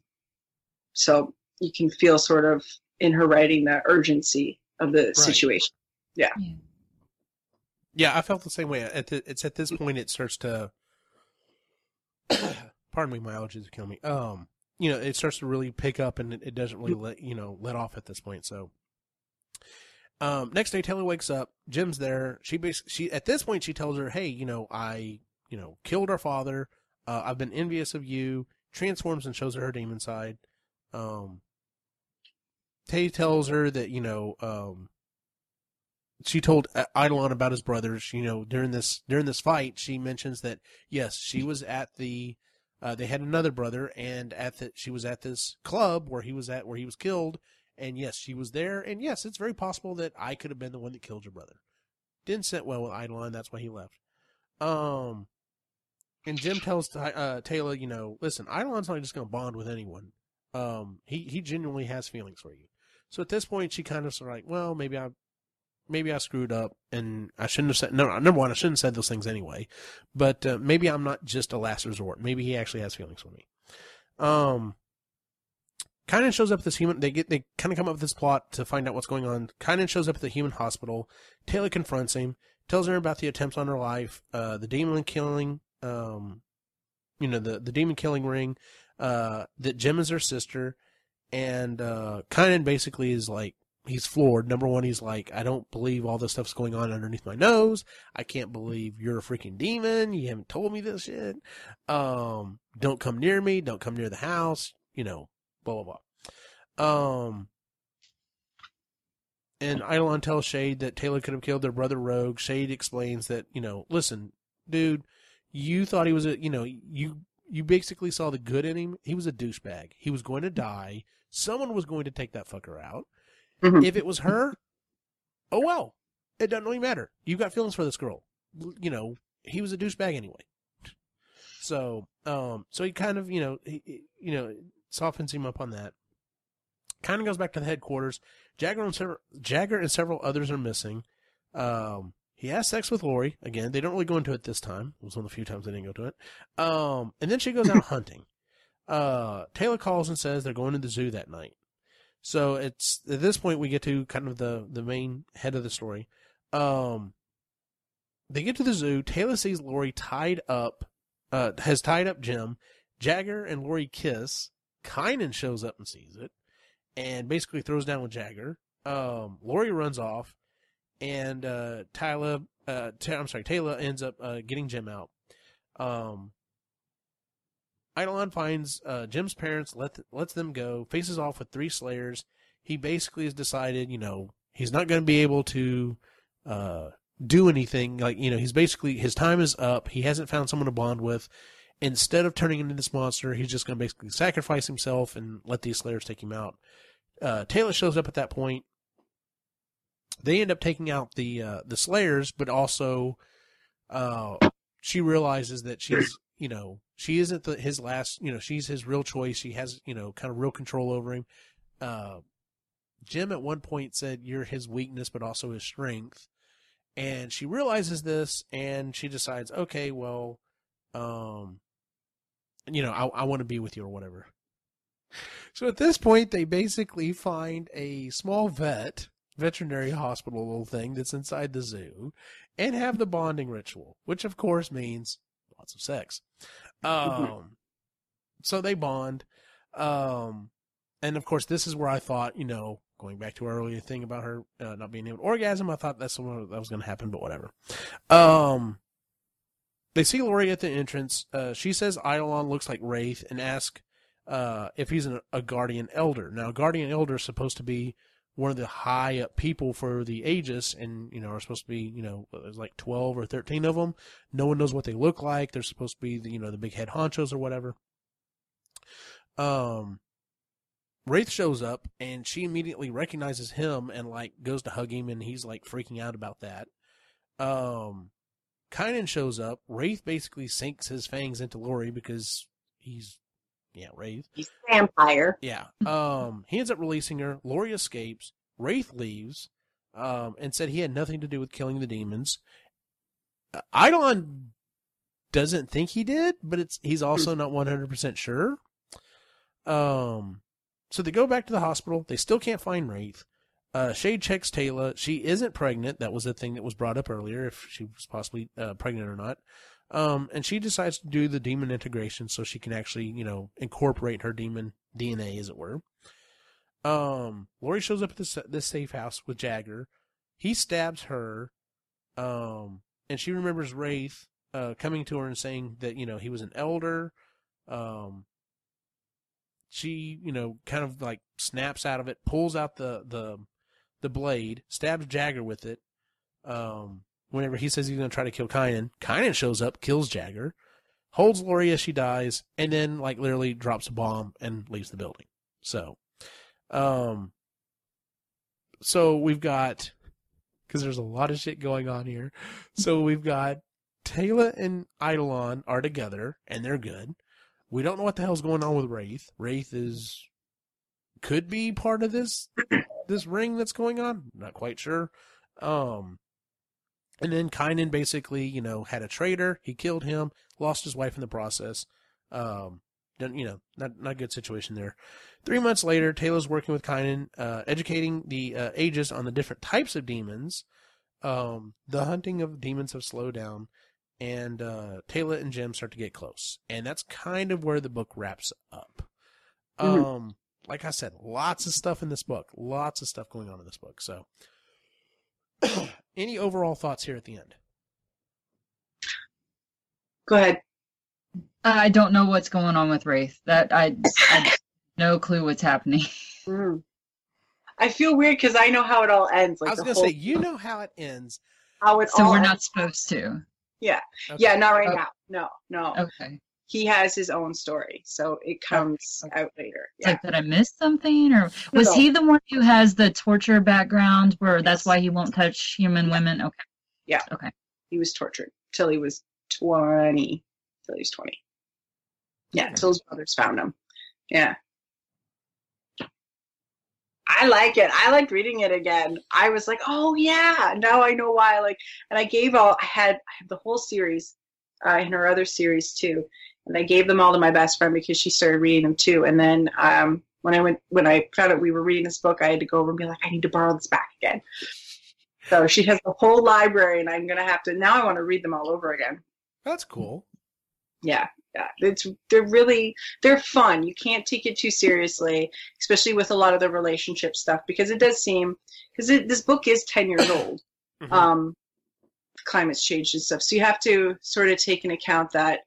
So you can feel sort of in her writing the urgency of the situation. Yeah. Yeah, I felt the same way. At the, it's at this point it starts to. <coughs> pardon me, my allergies are killing me. Um, you know, it starts to really pick up, and it, it doesn't really let you know let off at this point. So, um, next day Taylor wakes up. Gem's there. She basically she at this point she tells her, "Hey, you know, I you know killed our father. Uh, I've been envious of you." Transforms and shows her her demon side. Um, Tay tells her that you know um, she told uh, Eidolon about his brothers. You know, during this during this fight, she mentions that yes, she was at the. Uh, they had another brother, and at the she was at this club where he was at where he was killed, and yes, she was there, and yes, it's very possible that I could have been the one that killed your brother. Didn't sit well with Eidolon, that's why he left. Um, and Gem tells uh, Taylor, you know, listen, Eidolon's not just going to bond with anyone. Um, he he genuinely has feelings for you. So at this point, she kind of sort of like, well, maybe I, maybe I screwed up, and I shouldn't have said. No, number one, I shouldn't have said those things anyway. But uh, maybe I'm not just a last resort. Maybe he actually has feelings for me. Um, Kynan shows up at this human. They get they kind of come up with this plot to find out what's going on. Kynan shows up at the human hospital. Taylor confronts him, tells her about the attempts on her life, uh, the demon killing, um, you know, the the demon killing ring, uh, that Gem is her sister, and uh, Kynan basically is like he's floored. Number one, he's like, I don't believe all this stuff's going on underneath my nose. I can't believe you're a freaking demon. You haven't told me this shit. Um, don't come near me. Don't come near the house. You know, blah blah blah. Um, and Eidolon tells Shade that Taylor could have killed their brother Roag. Shade explains that you know, listen, dude, you thought he was a, you know, you you basically saw the good in him. He was a douchebag. He was going to die. Someone was going to take that fucker out. Mhm. If it was her, oh well. It doesn't really matter. You've got feelings for this girl. You know, he was a douchebag anyway. So, um, so he kind of, you know, he- you know, softens him up on that. Kind of goes back to the headquarters. Jagger and several, Jagger and several others are missing. Um, he has sex with Lori again. They don't really go into it this time. It was one of the few times they didn't go to it. Um, and then she goes out <laughs> hunting. Uh, Taylor calls and says they're going to the zoo that night. So it's at this point we get to kind of the the main head of the story. Um, they get to the zoo. Taylor sees Lori tied up, uh, has tied up Gem. Jagger and Lori kiss. Kynan shows up and sees it, and basically throws down with Jagger. Um, Lori runs off, and uh, Tyler, uh, I'm sorry, Taylor ends up uh, getting Gem out. Um, Eidolon finds uh, Gem's parents, let lets them go, faces off with three Slayers. He basically has decided, you know, he's not going to be able to uh, do anything. Like, you know, he's basically his time is up. He hasn't found someone to bond with. Instead of turning into this monster, he's just going to basically sacrifice himself and let these Slayers take him out. Uh, Taylor shows up at that point. They end up taking out the uh, the Slayers, but also uh, she realizes that she's you know she isn't the, his last you know she's his real choice. She has you know kind of real control over him. Uh, Jim at one point said you're his weakness, but also his strength. And she realizes this and she decides, okay, well, um, you know, I, I want to be with you or whatever. So at this point, they basically find a small vet, veterinary hospital little thing that's inside the zoo and have the bonding ritual, which of course means lots of sex. Um, so they bond. Um, and of course, this is where I thought, you know, going back to our earlier thing about her uh, not being able to orgasm, I thought that's what that was going to happen, but whatever. Um, they see Lori at the entrance. Uh, she says Eidolon looks like Wraith and asks uh, if he's an, a guardian elder. Now, a guardian elder is supposed to be one of the high up people for the Aegis, and you know are supposed to be you know there's like twelve or thirteen of them. No one knows what they look like. They're supposed to be the, you know the big head honchos or whatever. Um, Wraith shows up and she immediately recognizes him and like goes to hug him and he's like freaking out about that. Um, Kynan shows up. Wraith basically sinks his fangs into Lori because he's yeah, Wraith. He's a vampire. Yeah. Um, he ends up releasing her. Lori escapes. Wraith leaves, um, and said he had nothing to do with killing the demons. Uh, Eidolon doesn't think he did, but it's he's also not one hundred percent sure. Um, so they go back to the hospital. They still can't find Wraith. Uh, Shade checks Taylor. She isn't pregnant. That was a thing that was brought up earlier, if she was possibly uh, pregnant or not. Um, and she decides to do the demon integration so she can actually, you know, incorporate her demon DNA, as it were. Um, Lori shows up at this, this safe house with Jagger. He stabs her. Um, and she remembers Wraith, uh, coming to her and saying that, you know, he was an elder. Um, she, you know, kind of like snaps out of it, pulls out the, the, the blade, stabs Jagger with it. Um, whenever he says he's going to try to kill Kynan, Kynan shows up, kills Jagger, holds Lori as she dies, and then like literally drops a bomb and leaves the building. So, um, so we've got because there's a lot of shit going on here. So we've got Taylor and Eidolon are together and they're good. We don't know what the hell's going on with Wraith. Wraith is could be part of this this ring that's going on. Not quite sure. Um, and then Kynan basically, you know, had a traitor. He killed him, lost his wife in the process. Um, you know, not not a good situation there. Three months later, Taylor's working with Kynan, uh, educating the uh, Aegis on the different types of demons. Um, the hunting of demons have slowed down, and uh, Taylor and Gem start to get close, and that's kind of where the book wraps up. Mhm. Um, like I said, lots of stuff in this book, lots of stuff going on in this book. So, <clears throat> any overall thoughts here at the end? Go ahead. I don't know what's going on with Wraith. That I, I no clue what's happening. <laughs> Mm. I feel weird because I know how it all ends. Like I was gonna whole, say, you know how it ends. how it So all we're ends. not supposed to. Yeah, Okay. yeah, not right Oh. now. No, no. Okay. He has his own story, so it comes Okay. out later. Yeah. Like, did I miss something, or was No. he the one who has the torture background, where that's why he won't touch human women? Okay. Yeah. Okay. He was tortured till he was 20 till he was 20 yeah Okay. till his brothers found him yeah i like it i liked reading it again i was like oh yeah now i know why like and i gave all i had i have the whole series uh, and her other series too. And i gave them all to my best friend because she started reading them too. And then um when i went when i found out we were reading this book i had to go over and be like i need to borrow this back again. So she has the whole library and i'm gonna have to now i want to read them all over again. That's cool. yeah yeah. It's they're really they're fun. You can't take it too seriously especially with a lot of the relationship stuff because it does seem because this book is 10 years old. Mhm. um climate's changed and stuff. So you have to sort of take into account that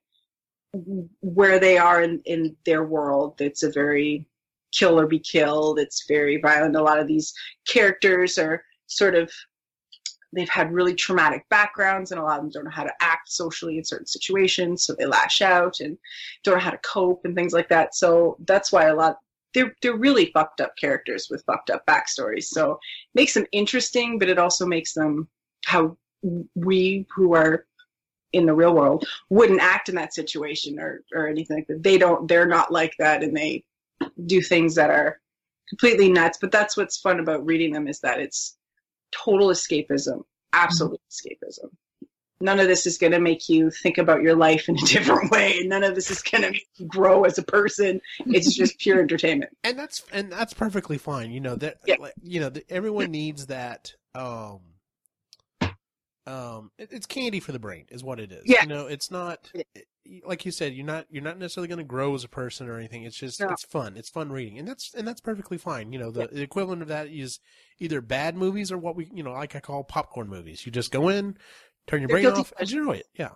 where they are in, in their world it's a very kill or be killed. It's very violent. A lot of these characters are sort of they've had really traumatic backgrounds and a lot of them don't know how to act socially in certain situations so they lash out and don't know how to cope and things like that. So that's why a lot they're they're really fucked up characters with fucked up backstories. So it makes them interesting but it also makes them how we who are in the real world wouldn't act in that situation or or anything like that. They don't. They're not like that, and they do things that are completely nuts. But that's what's fun about reading them is that it's total escapism, absolute escapism. None of this is going to make you think about your life in a <laughs> different way. and None of this is going to make you grow as a person. It's just pure entertainment. and that's and that's perfectly fine. You know that Yeah. you know everyone needs that. Um, um, it, it's candy for the brain, is what it is. Yeah. You know, it's not like you said. You're not you're not necessarily going to grow as a person or anything. It's just No. it's fun. It's fun reading, and that's and that's perfectly fine. You know, the, the equivalent of that is either bad movies or what we you know like I call popcorn movies. You just go in, turn your They're brain off, pleasure. enjoy it. Yeah.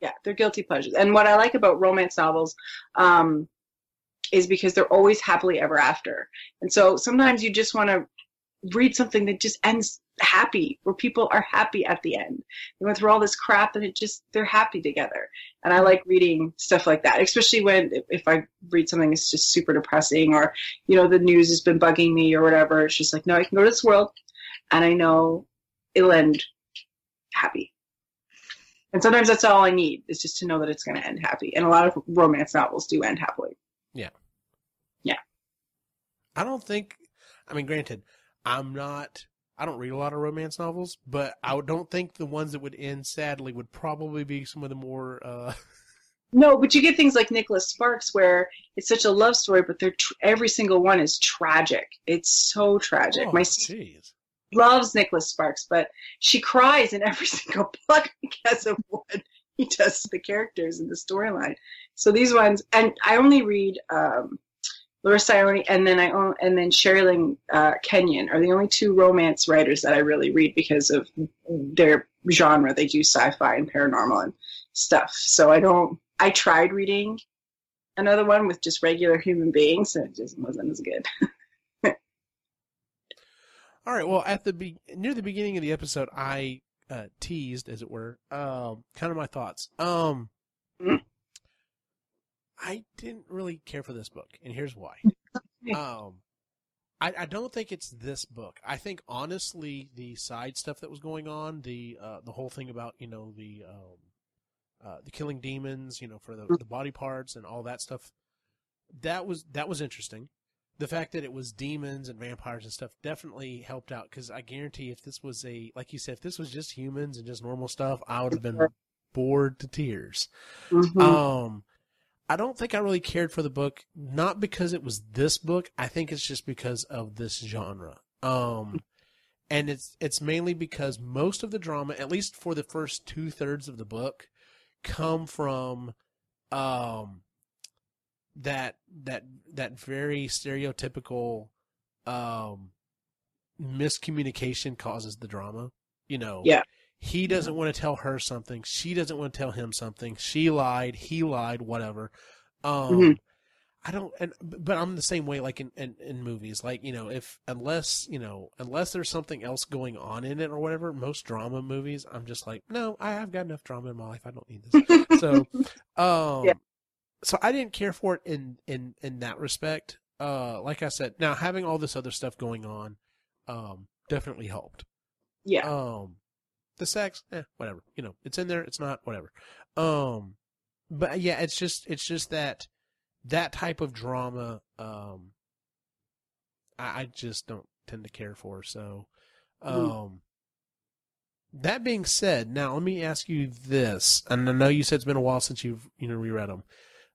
Yeah, they're guilty pleasures. And what I like about romance novels um, is because they're always happily ever after. And so sometimes you just want to read something that just ends happy, where people are happy at the end. They went through all this crap and it just, they're happy together. And I like reading stuff like that, especially when if I read something that's just super depressing or, you know, the news has been bugging me or whatever. It's just like, no, I can go to this world and I know it'll end happy. And sometimes that's all I need is just to know that it's going to end happy. And a lot of romance novels do end happily. Yeah. Yeah. I don't think. I mean, granted, I'm not. I don't read a lot of romance novels, but I don't think the ones that would end sadly would probably be some of the more. Uh, No, but you get things like Nicholas Sparks where it's such a love story, but they're tr- every single one is tragic. It's so tragic. oh, My jeez. loves Nicholas Sparks, but she cries in every <laughs> single book because of what he does to the characters in the storyline. So these ones, and I only read um, Larissa Ione and then I own, and then Sherilyn uh, Kenyon are the only two romance writers that I really read because of their genre. They do sci-fi and paranormal and stuff. So I don't. I tried reading another one with just regular human beings, and it just wasn't as good. <laughs> All right. Well, at the be- near the beginning of the episode, I uh, teased, as it were, um, kind of my thoughts. Um, Mhm. I didn't really care for this book, and here's why. <laughs> um, I, I don't think it's this book. I think honestly, the side stuff that was going on, the uh, the whole thing about you know the um, uh, the killing demons, you know, for the, the body parts and all that stuff, that was that was interesting the fact that it was demons and vampires and stuff definitely helped out because I guarantee if this was a like you said if this was just humans and just normal stuff I would have been <laughs> bored to tears. Mhm. Um, I don't think I really cared for the book not because it was this book. I think it's just because of this genre. Um, <laughs> and it's it's mainly because most of the drama, at least for the first two thirds of the book, come from um that that that very stereotypical um miscommunication causes the drama. You know, Yeah. He doesn't want to tell her something. She doesn't want to tell him something. She lied. He lied. Whatever. Um, Mhm. I don't, and but I'm the same way. Like in, in in movies, like you know, if unless you know, unless there's something else going on in it or whatever, most drama movies, I'm just like, no, I have got enough drama in my life. I don't need this. so, <laughs> um, Yeah. so I didn't care for it in in in that respect. Uh, like I said, now having all this other stuff going on, um, definitely helped. yeah. Um, the sex, eh, whatever. You know, it's in there. It's not, whatever. Um, but yeah, it's just, it's just that, that type of drama, um, I, I just don't tend to care for. So, um, Mhm. that being said, now let me ask you this, and I know you said it's been a while since you've, you know, reread them.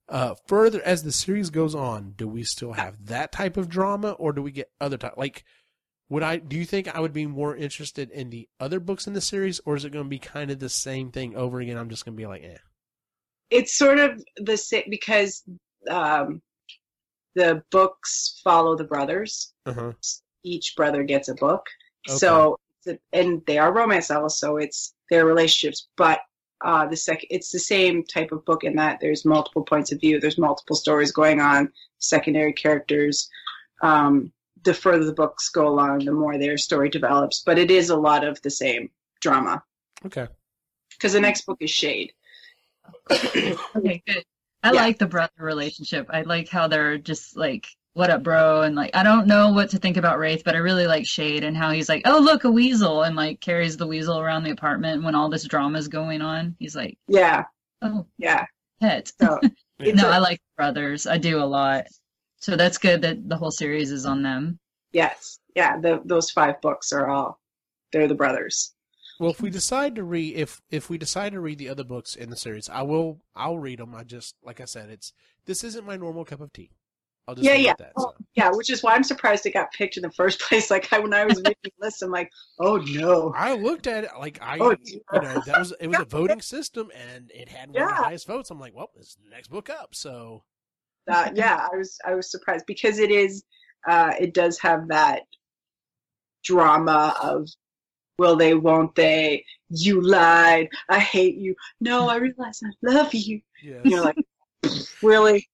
Uh, further as the series goes on, do we still have that type of drama, or do we get other type? Like, would I? Do you think I would be more interested in the other books in the series, or is it going to be kind of the same thing over again? I'm just going to be like, eh. it's sort of the same because um, the books follow the brothers. Uh huh. Each brother gets a book, Okay. so and they are romance novels, so it's their relationships. But uh, the second, it's the same type of book in that there's multiple points of view, there's multiple stories going on, secondary characters. Um, the further the books go along, the more their story develops. But it is a lot of the same drama Okay. because the next book is Shade. Okay, good. I Yeah. like the brother relationship. I like how they're just like what up, bro? And like, I don't know what to think about Wraith, but I really like Shade and how he's like, oh, look, a weasel, and like carries the weasel around the apartment when all this drama is going on. He's like, Yeah, oh, yeah. pet. So <laughs> it's no, a- I like brothers. I do a lot. So that's good that the whole series is on them. yes, yeah. The, those five books are all they're the brothers. Well, if we decide to read, if if we decide to read the other books in the series, I will. I'll read them. I just, like I said, it's this isn't my normal cup of tea. I'll just Yeah, yeah. at that. so. Yeah, which is why I'm surprised it got picked in the first <laughs> place. Like I, when I was reading the list, I'm like, oh no. I looked at it like I, Oh, you know, that was it was a voting system, and it had one of the highest votes. I'm like, well, this is the next book up. So Uh, <laughs> yeah, I was I was surprised because it is uh, it does have that drama of will they, won't they? You lied. I hate you. No, I <laughs> realize I love you. yeah, You're like, <laughs> really?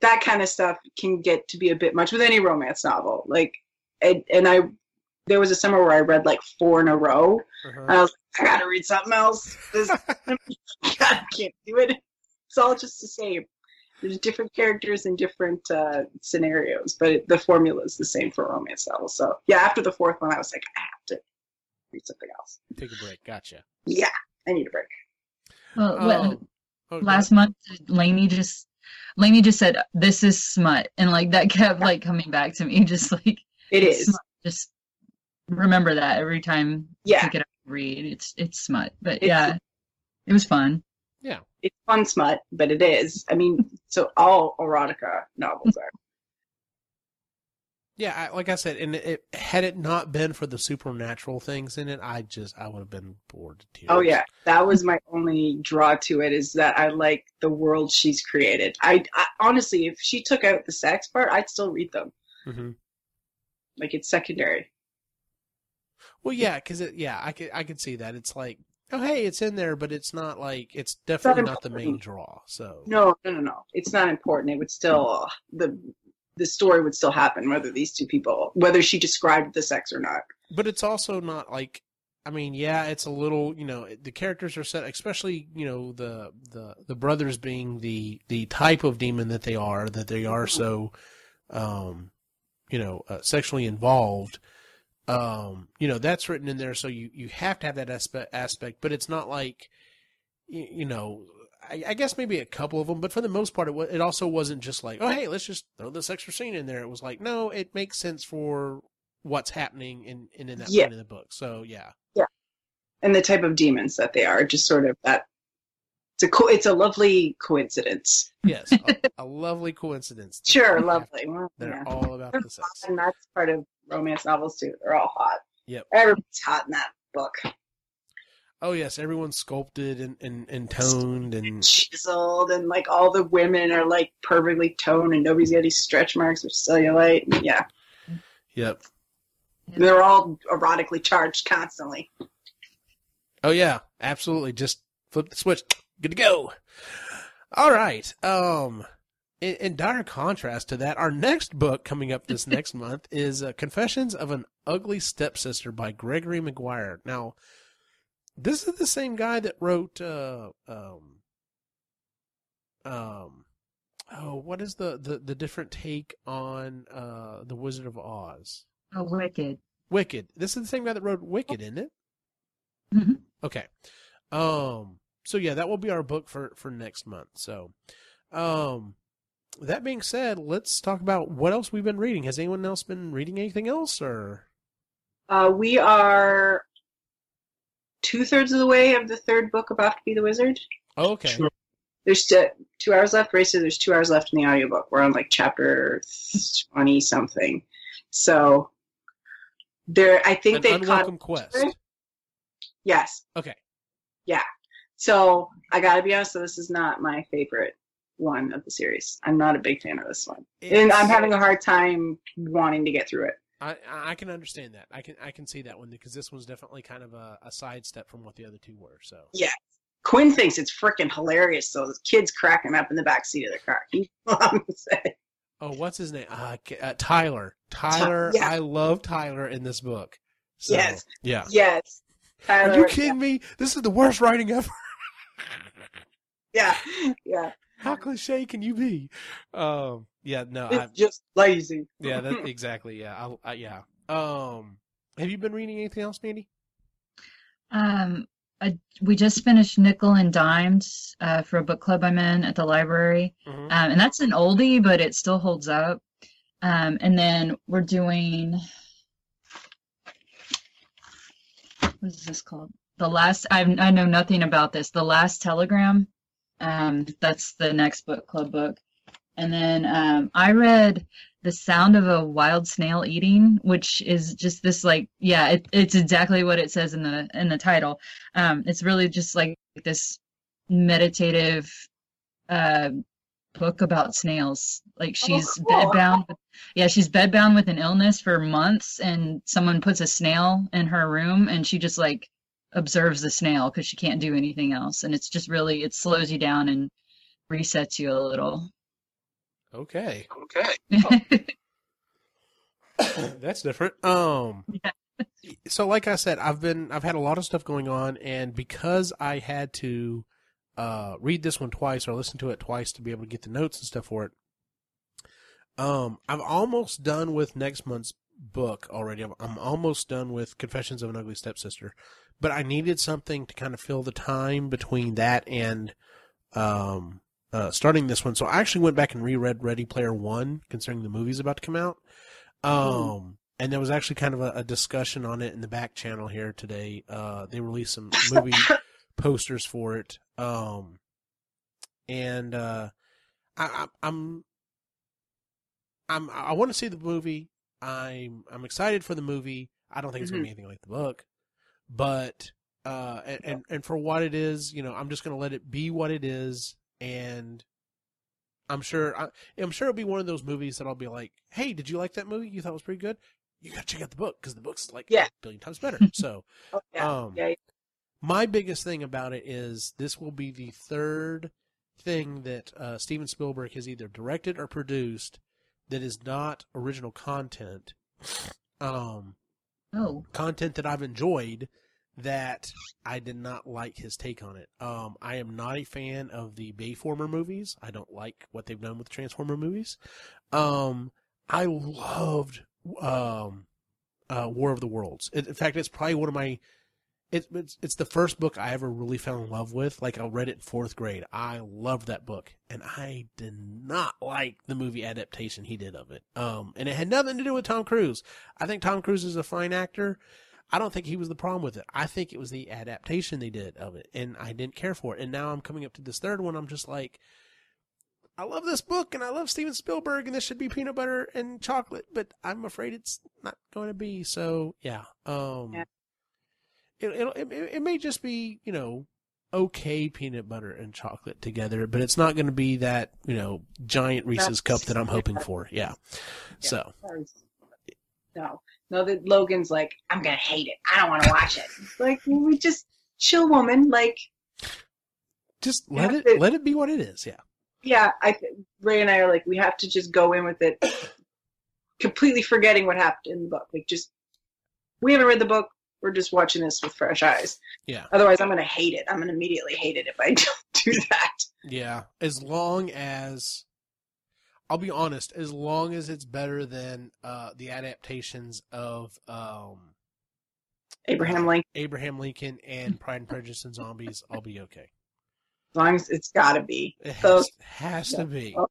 That kind of stuff can get to be a bit much with any romance novel. Like, and, and I, there was a summer where I read like four in a row. uh-huh. I was like, I gotta read something else. This, God, I can't do it. It's all just the same. There's different characters and different uh, scenarios, but it, the formula is the same for romance novels. So yeah, after the fourth one, I was like, I have to read something else. take a break. Gotcha. Yeah, I need a break. Well, what, Um, oh, go last month, Lainey just Lainey just said, "This is smut," and like that kept like coming back to me, <laughs> just like it's smut. Just remember that every time Yeah. you get a read, it's it's smut. But It's- yeah, it was fun. It's fun smut, but it is. I mean, so all erotica novels are. Yeah, I, like I said, and it, had it not been for the supernatural things in it, I just I would have been bored to tears. Oh yeah, that was my only draw to it is that I like the world she's created. I, I honestly, if she took out the sex part, I'd still read them. hmm Like it's secondary. Well, yeah, because it, yeah, I could I could see that. It's like, oh hey, it's in there, but it's not like it's definitely not the main draw. So No, no, no, no. It's not important. It would still the the story would still happen whether these two people whether she described the sex or not. but it's also not like I mean, yeah, it's a little, you know, the characters are set, especially, you know, the the the brothers being the the type of demon that they are, that they are so, um, you know, uh, sexually involved. Um, you know, that's written in there, so you you have to have that aspect aspect, but it's not like, you, you know. I, I guess maybe a couple of them, but for the most part, it, it also wasn't just like, oh, hey, let's just throw this extra scene in there. It was like, no, it makes sense for what's happening in, in, in that Yeah. point in the book. So yeah, Yeah. And the type of demons that they are, just sort of that it's a co- it's a lovely coincidence. yes, a, <laughs> a lovely coincidence. Sure, lovely. Well, They're yeah. all about They're the sex. and that's part of romance novels too. They're all hot. Yep. Everybody's hot in that book. Oh yes, everyone's sculpted and, and, and toned and Chiseled and like all the women are like perfectly toned and nobody's got any stretch marks or cellulite. And, yeah. yep. They're all erotically charged constantly. Oh yeah, absolutely. Just flip the switch. Good to go. All right. Um, in, in dire contrast to that, our next book coming up this next <laughs> month is uh, Confessions of an Ugly Stepsister by Gregory Maguire. Now, this is the same guy that wrote, uh, um, um, oh, what is the, the, the different take on, uh, The Wizard of Oz? Oh, wicked. Wicked. This is the same guy that wrote Wicked, isn't it? Mhm. Okay. Um. So yeah, that will be our book for for next month. So, um, that being said, let's talk about what else we've been reading. Has anyone else been reading anything else, or Uh, we are two thirds of the way of the third book about to be the wizard. oh, okay? Sure. There's still two hours left. Ray said there's two hours left in the audiobook. We're on like chapter twenty something. So there, I think An they unwelcome caught. quest. Yes. Okay. Yeah. So I gotta be honest. So this is not my favorite one of the series. I'm not a big fan of this one, and I'm having a hard time wanting to get through it. I I can understand that. I can I can see that one because this one's definitely kind of a, a sidestep from what the other two were. So yeah, Quinn thinks it's freaking hilarious. So the kid's cracking up in the back seat of the car. <laughs> He's to say. oh, what's his name? Uh, uh, Tyler. Tyler. yeah. I love Tyler in this book. So, Yes. Yeah. Yes. Are you kidding me? This is the worst writing ever. <laughs> Yeah. Yeah. How cliche can you be? Um, Yeah, no, It's I, just lazy. yeah, that <laughs> exactly. Yeah, I, I, yeah. Um, have you been reading anything else, Mandy? Um, I, we just finished Nickel and Dimed uh, for a book club I'm in at the library. Mhm. Um, and that's an oldie, but it still holds up. Um, and then we're doing what is this called? The last I I know nothing about this. The last telegram. Um, that's the next book club book. And then um, I read The Sound of a Wild Snail Eating, which is just this like yeah, it, it's exactly what it says in the in the title. Um, it's really just like this meditative uh book about snails. Like she's cool. bedbound. Yeah, she's bedbound with an illness for months, and someone puts a snail in her room, and she just like observes the snail because she can't do anything else. And it's just really it slows you down and resets you a little. Okay, Okay. <coughs> that's different. Um, Yeah. so like I said, I've been I've had a lot of stuff going on, and because I had to uh read this one twice or listen to it twice to be able to get the notes and stuff for it. Um, I'm almost done with next month's book already. I'm, I'm almost done with Confessions of an Ugly Stepsister, but I needed something to kind of fill the time between that and um uh starting this one. So I actually went back and reread Ready Player One, considering the movie's about to come out. Um, and there was actually kind of a, a discussion on it in the back channel here today. Uh, they released some <laughs> movie posters for it. Um, and uh, I, I, I'm I'm I want to see the movie. I'm I'm excited for the movie. I don't think it's gonna be anything like the book, but uh, and, and and for what it is, you know, I'm just gonna let it be what it is, and I'm sure I, I'm sure it'll be one of those movies that I'll be like, hey, did you like that movie? You thought it was pretty good. You gotta check out the book because the book's like Yeah. a billion times better. <laughs> So Oh, yeah. Um, yeah. my biggest thing about it is this will be the third thing that uh, Steven Spielberg has either directed or produced that is not original content. Um, oh, content that I've enjoyed that I did not like his take on it. Um, I am not a fan of the Bayformer movies. I don't like what they've done with the Transformer movies. Um, I loved um, uh, War of the Worlds. In in fact, it's probably one of my. It, it's it's the first book I ever really fell in love with. Like I read it in fourth grade. I loved that book, and I did not like the movie adaptation he did of it. Um, and it had nothing to do with Tom Cruise. I think Tom Cruise is a fine actor. I don't think he was the problem with it. I think it was the adaptation they did of it, and I didn't care for it. And now I'm coming up to this third one. I'm just like, I love this book, and I love Steven Spielberg, and this should be peanut butter and chocolate, but I'm afraid it's not going to be. So yeah, um, Yeah. It, it it may just be you know okay peanut butter and chocolate together, but it's not going to be that you know giant Reese's cup that I'm hoping for. Yeah, so No, no. That Logan's like, I'm gonna hate it. I don't want to watch it. Like we just chill, woman. Like, just let it to- let it be what it is. Yeah. yeah, I Ray and I are like, we have to just go in with it, completely forgetting what happened in the book. Like, just we haven't read the book. We're just watching this with fresh eyes. Yeah. Otherwise, I'm gonna hate it. I'm gonna immediately hate it if I <laughs> don't do that. Yeah, as long as I'll be honest, as long as it's better than uh, the adaptations of um, Abraham Lincoln. Abraham Lincoln and Pride and Prejudice and Zombies, I'll be okay. As long as it's gotta be. It So- has, has to be, Oh.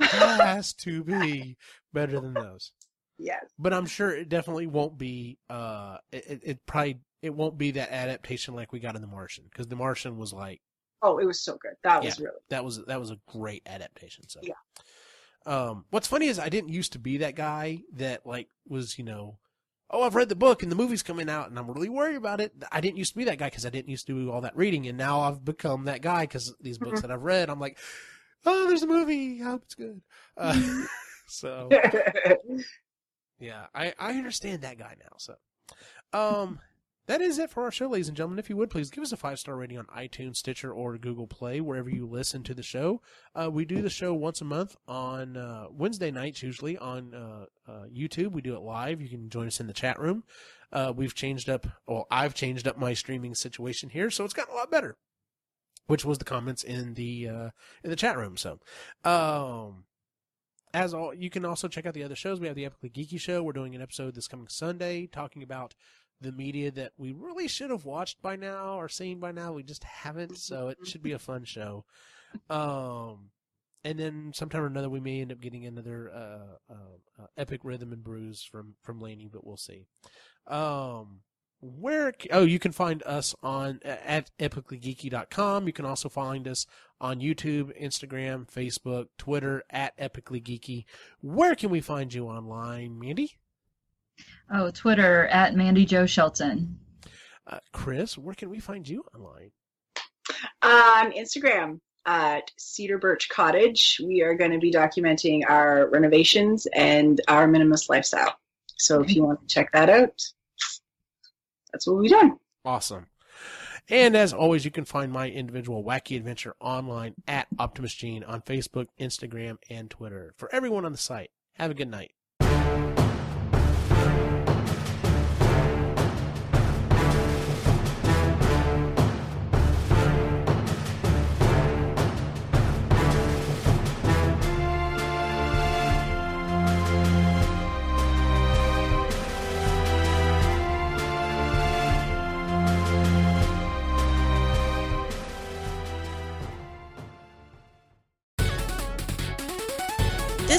has to be better than those. Yes. But I'm sure it definitely won't be. Uh, it, it, probably it won't be that adaptation like we got in The Martian because The Martian was like Oh, it was so good. That was really. that was that was a great adaptation. So Yeah. Um, what's funny is I didn't used to be that guy that like was you know, oh I've read the book and the movie's coming out and I'm really worried about it. I didn't used to be that guy because I didn't used to do all that reading and now I've become that guy because these books <laughs> that I've read I'm like, oh there's a movie, I hope it's good. Uh, <laughs> so <laughs> yeah, I I understand that guy now. So, um. That is it for our show, ladies and gentlemen. If you would please give us a five star rating on iTunes, Stitcher, or Google Play, wherever you listen to the show. Uh, we do the show once a month on uh, Wednesday nights, usually on uh, uh, YouTube. We do it live. You can join us in the chat room. Uh, we've changed up, well, I've changed up my streaming situation here, so it's gotten a lot better. Which was the comments in the uh, in the chat room. So, um, as all, you can also check out the other shows. We have the Epically Geeky Show. We're doing an episode this coming Sunday talking about the media that we really should have watched by now or seen by now. We just haven't, so it should be a fun show. Um, and then sometime or another, we may end up getting another uh, uh, uh, epic rhythm and brews from from Laney, but we'll see. Um, where oh you can find us on at epicallygeeky.com you can also find us on youtube instagram facebook twitter at epicallygeeky. Where can we find you online mandy? Oh twitter at mandy joe shelton. Uh, chris where can we find you online? On instagram at cedar birch cottage we are going to be documenting our renovations and our minimalist lifestyle. So if you want to check that out that's what we've done. Awesome. And as always, you can find my individual wacky adventure online at Optimus Gene on Facebook, Instagram, and Twitter. For everyone on the site, have a good night.